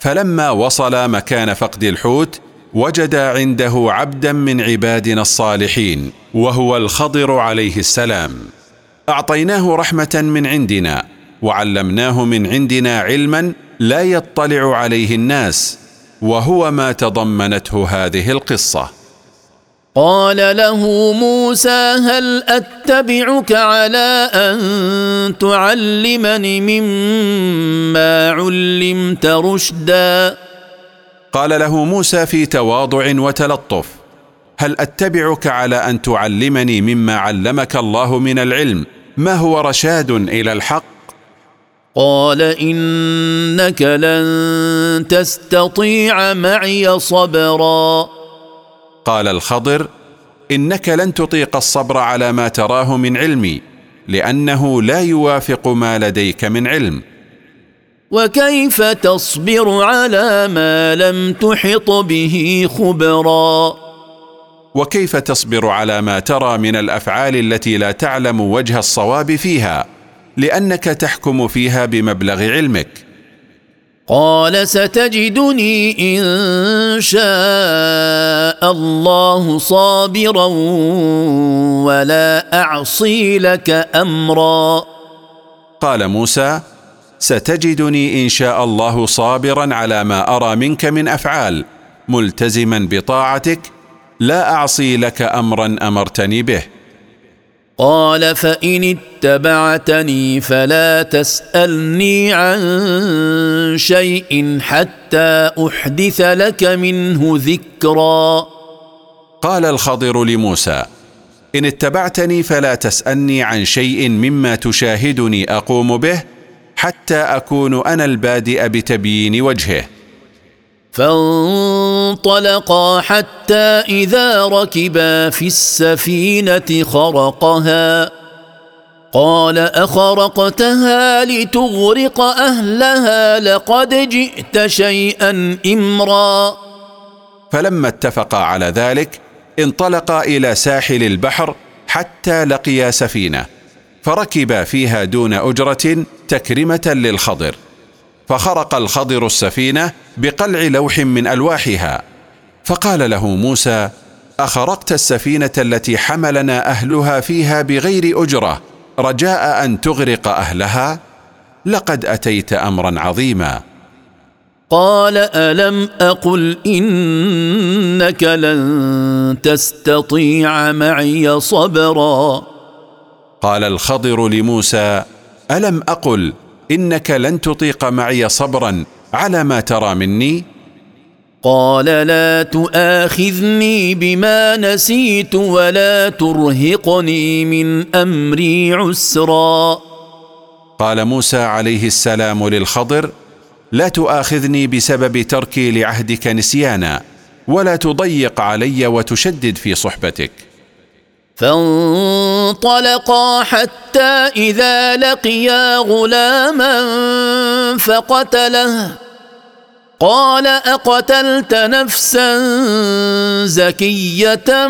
فلما وصل مكان فقد الحوت وجدا عنده عبدا من عبادنا الصالحين وهو الخضر عليه السلام. أعطيناه رحمة من عندنا وعلمناه من عندنا علما لا يطلع عليه الناس وهو ما تضمنته هذه القصة. قال له موسى هل أتبعك على أن تعلمني مما علمت رشدا؟ قال له موسى في تواضع وتلطف هل أتبعك على أن تعلمني مما علمك الله من العلم؟ ما هو رشاد إلى الحق؟ قال إنك لن تستطيع معي صبرا. قال الخضر إنك لن تطيق الصبر على ما تراه من علمي لأنه لا يوافق ما لديك من علم. وكيف تصبر على ما لم تحط به خبرا؟ وكيف تصبر على ما ترى من الأفعال التي لا تعلم وجه الصواب فيها لأنك تحكم فيها بمبلغ علمك؟ قال ستجدني إن شاء الله صابرا ولا أعصي لك أمرا. قال موسى ستجدني إن شاء الله صابرا على ما أرى منك من أفعال ملتزما بطاعتك لا أعصي لك أمرا أمرتني به. قال فإن اتبعتني فلا تسألني عن شيء حتى أحدث لك منه ذكرا. قال الخضر لموسى إن اتبعتني فلا تسألني عن شيء مما تشاهدني أقوم به حتى أكون أنا البادئ بتبيين وجهه. فانطلقا حتى إذا ركبا في السفينة خرقها. قال أخرقتها لتغرق أهلها لقد جئت شيئا إمرا. فلما اتفقا على ذلك انطلقا إلى ساحل البحر حتى لقيا سفينة. فركبا فيها دون أجرة تكرمة للخضر فخرق الخضر السفينة بقلع لوح من ألواحها. فقال له موسى أخرقت السفينة التي حملنا أهلها فيها بغير أجرة رجاء أن تغرق أهلها؟ لقد أتيت أمرا عظيما. قال ألم أقل إنك لن تستطيع معي صبرا؟ قال الخضر لموسى ألم أقل إنك لن تطيق معي صبرا على ما ترى مني؟ قال لا تؤاخذني بما نسيت ولا ترهقني من أمري عسرا. قال موسى عليه السلام للخضر لا تؤاخذني بسبب تركي لعهدك نسيانا ولا تضيق علي وتشدد في صحبتك. فانطلقا حتى إذا لقيا غلاما فقتله. قال أقتلت نفسا زكية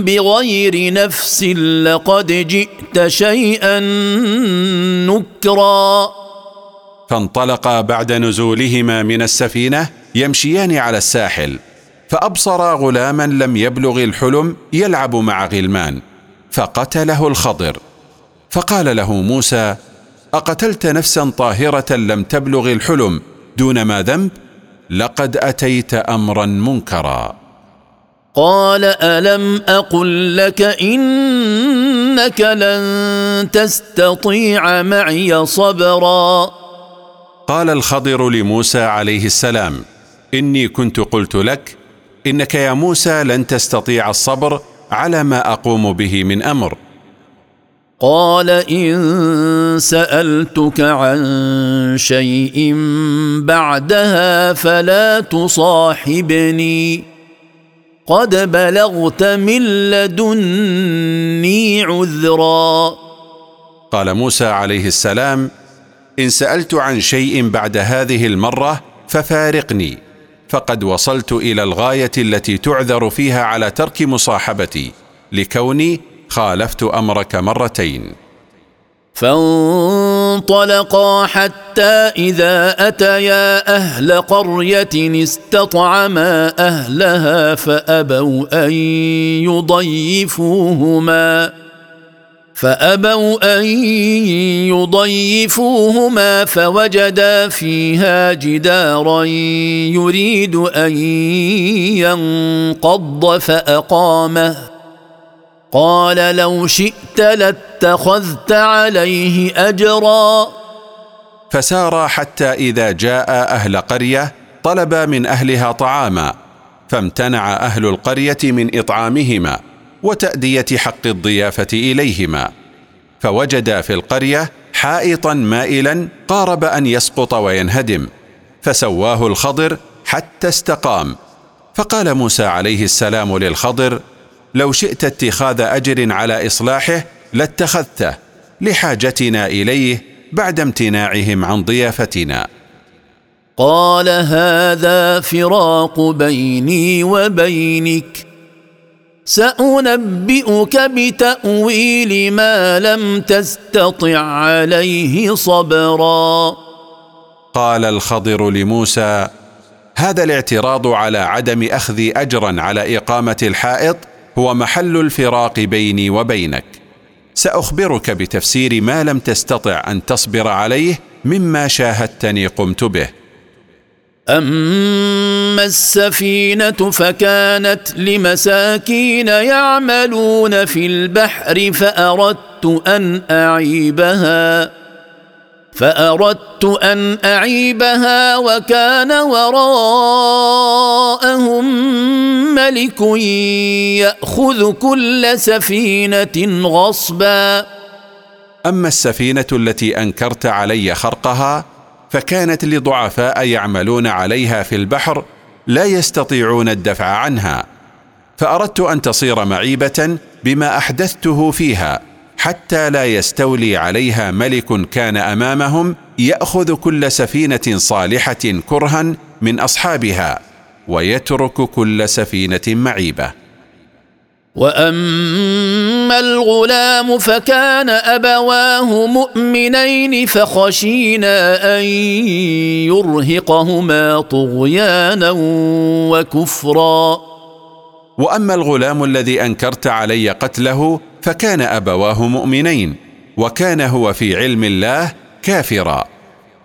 بغير نفس لقد جئت شيئا نكرا. فانطلقا بعد نزولهما من السفينة يمشيان على الساحل. فابصرا غلاما لم يبلغ الحلم يلعب مع غلمان فقتله الخضر. فقال له موسى أقتلت نفسا طاهرة لم تبلغ الحلم دون ما ذنب؟ لقد أتيت أمرا منكرا. قال ألم أقل لك إنك لن تستطيع معي صبرا؟ قال الخضر لموسى عليه السلام إني كنت قلت لك إنك يا موسى لن تستطيع الصبر على ما أقوم به من أمر. قال إن سألتك عن شيء بعدها فلا تصاحبني. قد بلغت من لدني عذرا. قال موسى عليه السلام إن سألت عن شيء بعد هذه المرة ففارقني. فقد وصلت إلى الغاية التي تعذر فيها على ترك مصاحبتي لكوني خالفت أمرك مرتين. فانطلقا حتى إذا أتيا أهل قرية استطعما أهلها فأبوا أن يضيفوهما. فأبوا أن يضيفوهما فوجدا فيها جدارا يريد أن ينقض فأقامه. قال لو شئت لاتخذت عليه اجرا. فسار حتى إذا جاء أهل قرية طلب من أهلها طعاما فامتنع أهل القرية من إطعامهما. وتأدية حق الضيافة إليهما. فوجدا في القرية حائطا مائلا قارب أن يسقط وينهدم. فسواه الخضر حتى استقام. فقال موسى عليه السلام للخضر لو شئت اتخاذ أجر على إصلاحه لاتخذته لحاجتنا إليه بعد امتناعهم عن ضيافتنا. قال هذا فراق بيني وبينك سأنبئك بتأويل ما لم تستطع عليه صبرا. قال الخضر لموسى هذا الاعتراض على عدم أخذ اجرا على إقامة الحائط هو محل الفراق بيني وبينك. سأخبرك بتفسير ما لم تستطع أن تصبر عليه مما شاهدتني قمت به. أما السفينة فكانت لمساكين يعملون في البحر فأردت أن أعيبها فأردت أن أعيبها وكان وراءهم ملك يأخذ كل سفينة غصبا. أما السفينة التي أنكرت علي خرقها فكانت لضعفاء يعملون عليها في البحر لا يستطيعون الدفع عنها. فأردت أن تصير معيبة بما أحدثته فيها حتى لا يستولي عليها ملك كان أمامهم يأخذ كل سفينة صالحة كرها من أصحابها ويترك كل سفينة معيبة. وأما الغلام فكان أبواه مؤمنين فخشينا أن يرهقهما طغيانا وكفرا. وأما الغلام الذي أنكرت علي قتله فكان أبواه مؤمنين وكان هو في علم الله كافرا.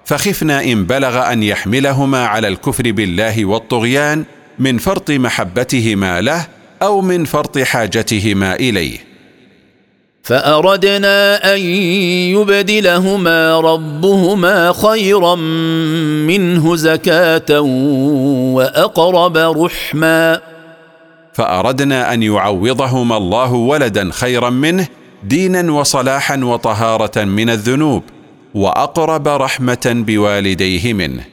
فخفنا إن بلغ أن يحملهما على الكفر بالله والطغيان من فرط محبتهما له أو من فرط حاجتهما إليه. فأردنا أن يبدلهما ربهما خيرا منه زكاة وأقرب رحما. فأردنا أن يعوضهما الله ولدا خيرا منه دينا وصلاحا وطهارة من الذنوب وأقرب رحمة بوالديه منه.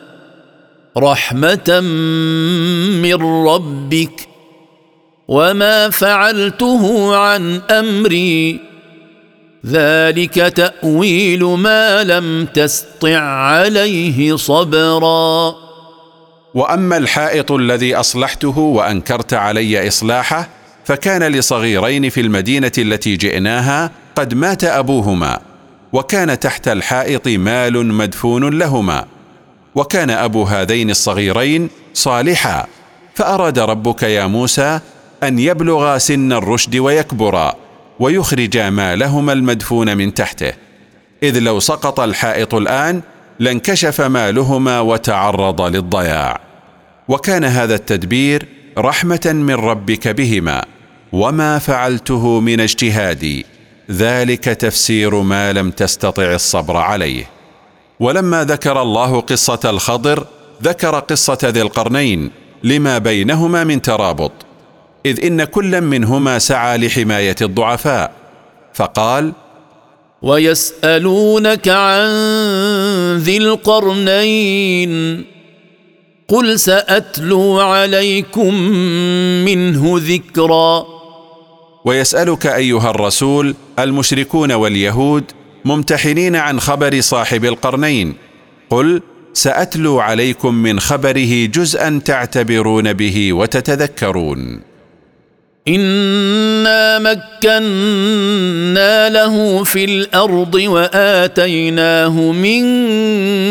رحمة من ربك وما فعلته عن أمري. ذلك تأويل ما لم تسطع عليه صبرا. وأما الحائط الذي أصلحته وأنكرت علي إصلاحه فكان لصغيرين في المدينة التي جئناها قد مات أبوهما وكان تحت الحائط مال مدفون لهما. وكان أبو هذين الصغيرين صالحا فأراد ربك يا موسى أن يبلغا سن الرشد ويكبرا ويخرجا مالهما المدفون من تحته. إذ لو سقط الحائط الآن لانكشف مالهما وتعرض للضياع. وكان هذا التدبير رحمة من ربك بهما وما فعلته من اجتهادي ذلك تفسير ما لم تستطع الصبر عليه. ولما ذكر الله قصة الخضر ذكر قصة ذي القرنين لما بينهما من ترابط إذ إن كلا منهما سعى لحماية الضعفاء. فقال ويسألونك عن ذي القرنين قل سأتلو عليكم منه ذكرا. ويسألك أيها الرسول المشركون واليهود ممتحنين عن خبر صاحب القرنين. قل سأتلو عليكم من خبره جزءا تعتبرون به وتتذكرون. إنا مكنا له في الأرض وآتيناه من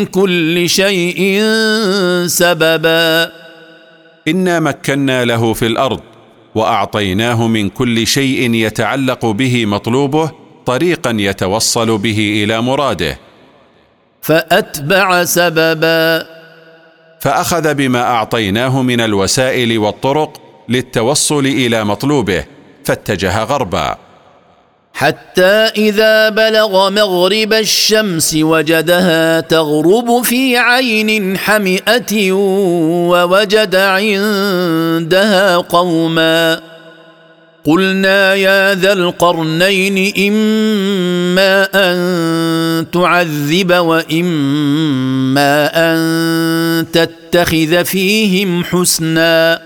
كل شيء سببا. إنا مكنا له في الأرض وأعطيناه من كل شيء يتعلق به مطلوبه طريقا يتوصل به إلى مراده. فأتبع سببا. فأخذ بما أعطيناه من الوسائل والطرق للتوصل إلى مطلوبه فاتجه غربا. حتى إذا بلغ مغرب الشمس وجدها تغرب في عين حمئة ووجد عندها قوما. قلنا يا ذا القرنين إما أن تعذب وإما أن تتخذ فيهم حسنا.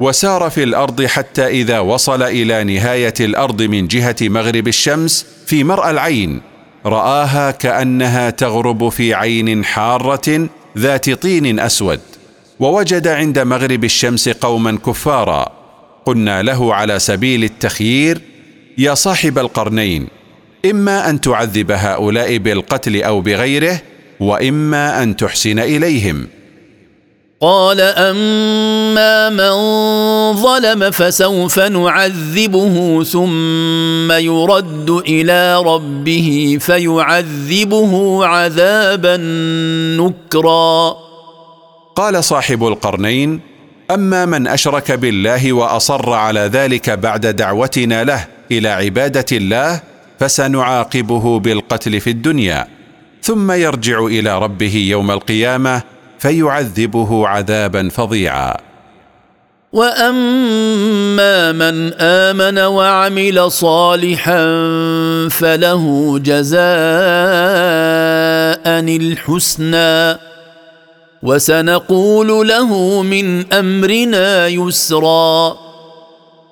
وسار في الأرض حتى إذا وصل إلى نهاية الأرض من جهة مغرب الشمس في مرأى العين. رآها كأنها تغرب في عين حارة ذات طين أسود. ووجد عند مغرب الشمس قوما كفارا. قلنا له على سبيل التخيير يا صاحب القرنين إما أن تعذب هؤلاء بالقتل أو بغيره وإما أن تحسن إليهم. قال أما من ظلم فسوف نعذبه ثم يرد إلى ربه فيعذبه عذابا نكرا. قال صاحب القرنين أما من أشرك بالله وأصر على ذلك بعد دعوتنا له إلى عبادة الله فسنعاقبه بالقتل في الدنيا ثم يرجع إلى ربه يوم القيامة فيعذبه عذابا فظيعا. وأما من آمن وعمل صالحا فله جزاء الحسنى. وسنقول له من أمرنا يسرا.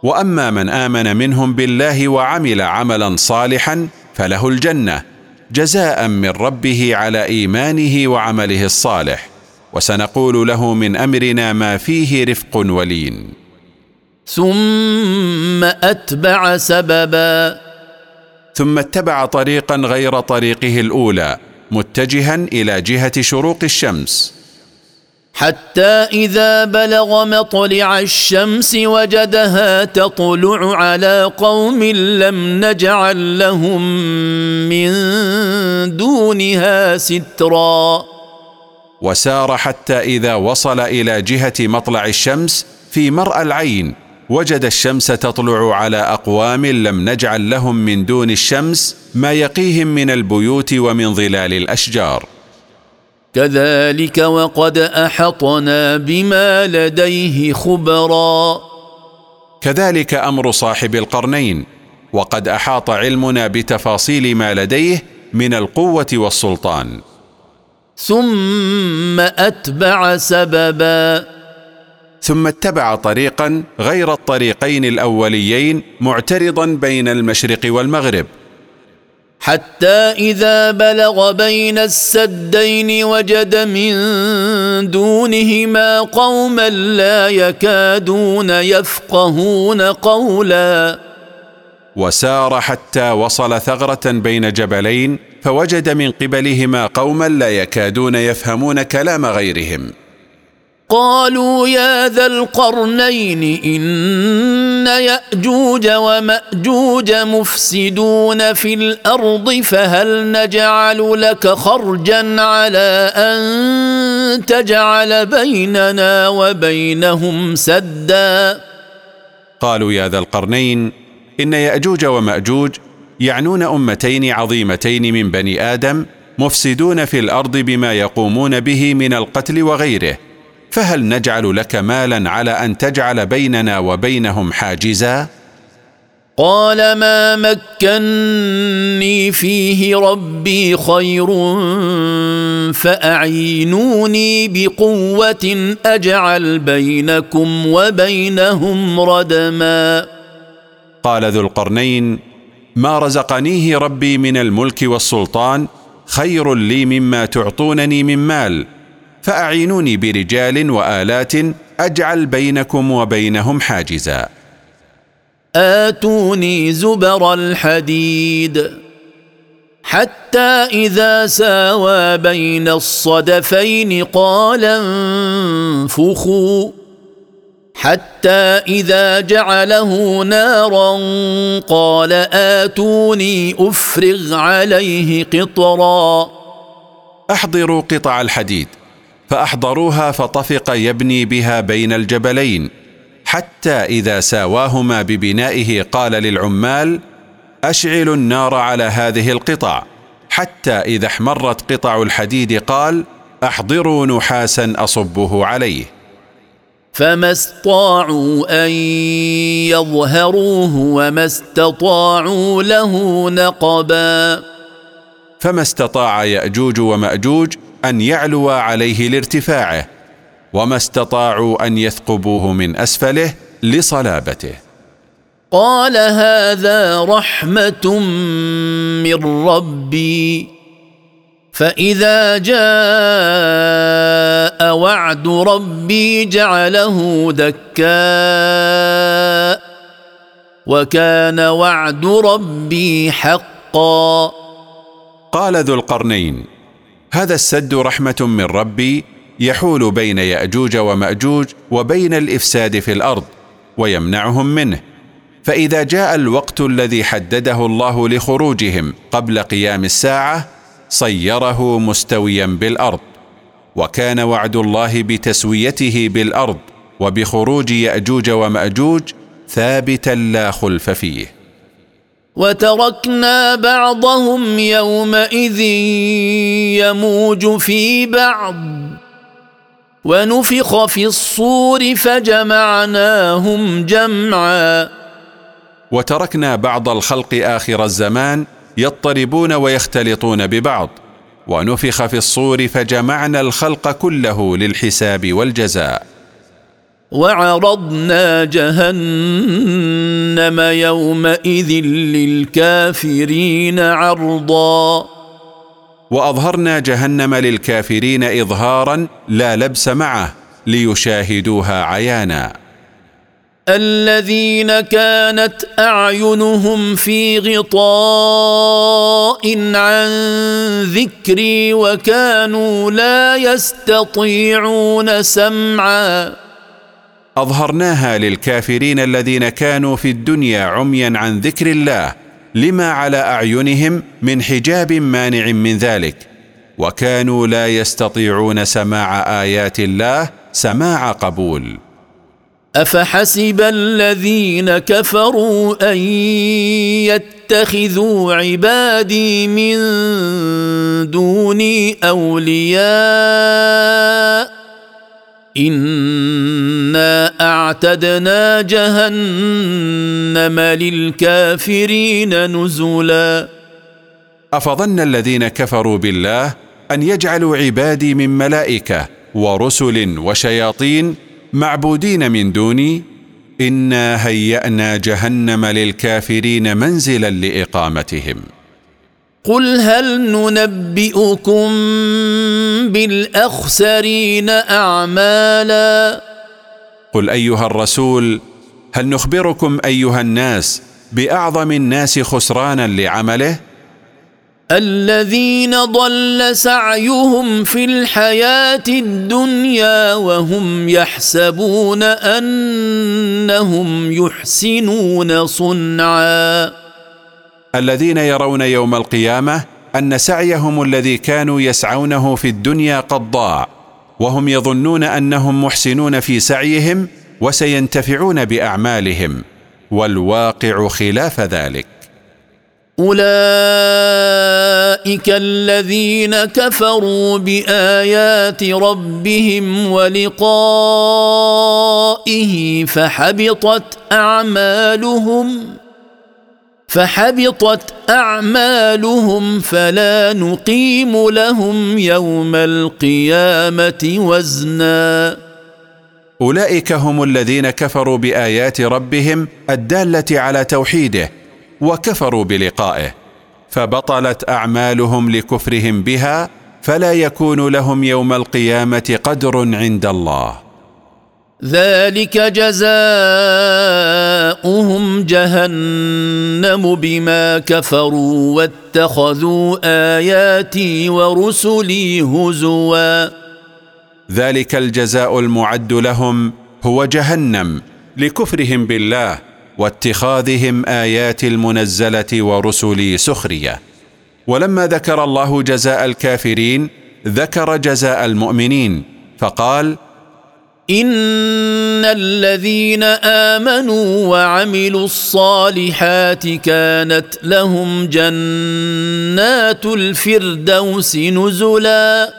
وأما من آمن منهم بالله وعمل عملا صالحا فله الجنة جزاء من ربه على إيمانه وعمله الصالح. وسنقول له من أمرنا ما فيه رفق ولين. ثم أتبع سببا. ثم اتبع طريقا غير طريقه الأولى متجها إلى جهة شروق الشمس. حتى إذا بلغ مطلع الشمس وجدها تطلع على قوم لم نجعل لهم من دونها سترا. وسار حتى إذا وصل إلى جهة مطلع الشمس في مرأى العين وجد الشمس تطلع على أقوام لم نجعل لهم من دون الشمس ما يقيهم من البيوت ومن ظلال الأشجار. كذلك وقد أحطنا بما لديه خبرا. كذلك أمر صاحب القرنين وقد أحاط علمنا بتفاصيل ما لديه من القوة والسلطان. ثم أتبع سببا. ثم اتبع طريقا غير الطريقين الأوليين معترضا بين المشرق والمغرب. حتى إذا بلغ بين السدين وجد من دونهما قوما لا يكادون يفقهون قولا. وسار حتى وصل ثغرة بين جبلين فوجد من قبلهما قوما لا يكادون يفهمون كلام غيرهم. قالوا يا ذا القرنين إن يأجوج ومأجوج مفسدون في الأرض فهل نجعل لك خرجا على أن تجعل بيننا وبينهم سدا؟ قالوا يا ذا القرنين إن يأجوج ومأجوج يعنون أمتين عظيمتين من بني آدم مفسدون في الأرض بما يقومون به من القتل وغيره. فهل نجعل لك مالا على أن تجعل بيننا وبينهم حاجزا؟ قال ما مكني فيه ربي خير فأعينوني بقوة أجعل بينكم وبينهم ردما. قال ذو القرنين ما رزقنيه ربي من الملك والسلطان خير لي مما تعطونني من مال. فأعينوني برجال وآلات أجعل بينكم وبينهم حاجزا. آتوني زبر الحديد حتى إذا ساوى بين الصدفين قال انفخوا حتى إذا جعله نارا قال آتوني أفرغ عليه قطرا. أحضروا قطع الحديد. فأحضروها فطفق يبني بها بين الجبلين حتى إذا ساواهما ببنائه قال للعمال أشعلوا النار على هذه القطع. حتى إذا احمرت قطع الحديد قال أحضروا نحاسا أصبه عليه. فما استطاعوا أن يظهروه وما استطاعوا له نقبا. فما استطاع يأجوج ومأجوج أن يعلوا عليه لارتفاعه وما استطاعوا أن يثقبوه من أسفله لصلابته. قال هذا رحمة من ربي. فإذا جاء وعد ربي جعله دكاء وكان وعد ربي حقا. قال ذو القرنين هذا السد رحمة من ربي يحول بين يأجوج ومأجوج وبين الإفساد في الأرض ويمنعهم منه. فإذا جاء الوقت الذي حدده الله لخروجهم قبل قيام الساعة صيره مستويا بالأرض. وكان وعد الله بتسويته بالأرض وبخروج يأجوج ومأجوج ثابتا لا خلف فيه. وتركنا بعضهم يومئذ يموج في بعض. ونفخ في الصور فجمعناهم جمعا. وتركنا بعض الخلق آخر الزمان يضطربون ويختلطون ببعض. ونفخ في الصور فجمعنا الخلق كله للحساب والجزاء. وعرضنا جهنم يومئذ للكافرين عرضا. وأظهرنا جهنم للكافرين اظهارا لا لبس معه ليشاهدوها عيانا. الذين كانت أعينهم في غطاء عن ذكري وكانوا لا يستطيعون سمعا. أظهرناها للكافرين الذين كانوا في الدنيا عميا عن ذكر الله لما على أعينهم من حجاب مانع من ذلك. وكانوا لا يستطيعون سماع آيات الله سماع قبول. أفحسب الذين كفروا أن يتخذوا عبادي من دوني أولياء انا اعتدنا جهنم للكافرين نزلا. افظن الذين كفروا بالله ان يجعلوا عبادي من ملائكه ورسل وشياطين معبودين من دوني. انا هيانا جهنم للكافرين منزلا لاقامتهم. قل هل ننبئكم بالأخسرين أعمالا؟ قل أيها الرسول هل نخبركم أيها الناس بأعظم الناس خسرانا لعمله؟ الذين ضل سعيهم في الحياة الدنيا وهم يحسبون أنهم يحسنون صنعا. الذين يرون يوم القيامة أن سعيهم الذي كانوا يسعونه في الدنيا قد ضاع وهم يظنون أنهم محسنون في سعيهم وسينتفعون بأعمالهم والواقع خلاف ذلك. أولئك الذين كفروا بآيات ربهم ولقائه فحبطت أعمالهم. فحبطت أعمالهم فلا نقيم لهم يوم القيامة وزنا. أولئك هم الذين كفروا بآيات ربهم الدالة على توحيده وكفروا بلقائه فبطلت أعمالهم لكفرهم بها فلا يكون لهم يوم القيامة قدر عند الله. ذلك جزاؤهم جهنم بما كفروا واتخذوا آياتي ورسلي هزوا. ذلك الجزاء المعد لهم هو جهنم لكفرهم بالله واتخاذهم آيات المنزلة ورسلي سخرية. ولما ذكر الله جزاء الكافرين ذكر جزاء المؤمنين فقال ان الذين امنوا وعملوا الصالحات كانت لهم جنات الفردوس نزلا.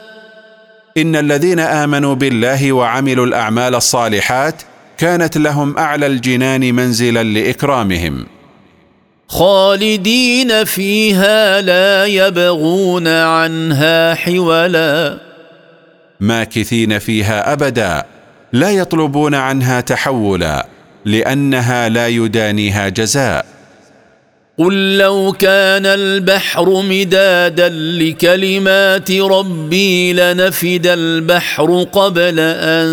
ان الذين امنوا بالله وعملوا الاعمال الصالحات كانت لهم اعلى الجنان منزلا لاكرامهم. خالدين فيها لا يبغون عنها حولا. ماكثين فيها ابدا. لا يطلبون عنها تحولا لأنها لا يدانيها جزاء. قل لو كان البحر مدادا لكلمات ربي لنفد البحر قبل أن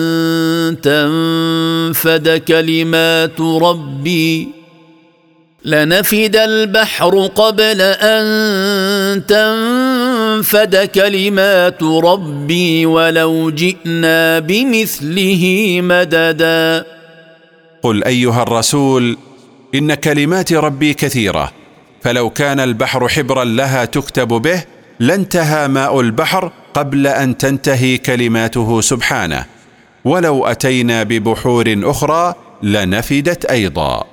تنفد كلمات ربي. لنفد البحر قبل أن تنفد كلمات ربي ولو جئنا بمثله مددا. قل أيها الرسول إن كلمات ربي كثيرة فلو كان البحر حبرا لها تكتب به لانتهى ماء البحر قبل أن تنتهي كلماته سبحانه ولو أتينا ببحور أخرى لنفدت أيضا.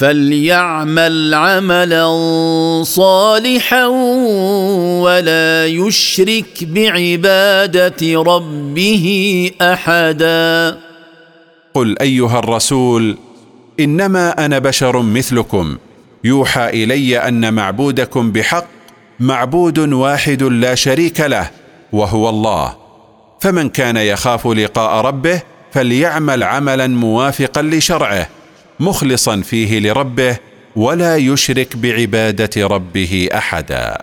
فليعمل عملا صالحا ولا يشرك بعباده ربه احدا قل ايها الرسول انما أنا بشر مثلكم يوحى الي ان معبودكم بحق معبود واحد لا شريك له وهو الله. فمن كان يخاف لقاء ربه فليعمل عملا موافقا لشرعه. مخلصا فيه لربه ولا يشرك بعبادة ربه احدا.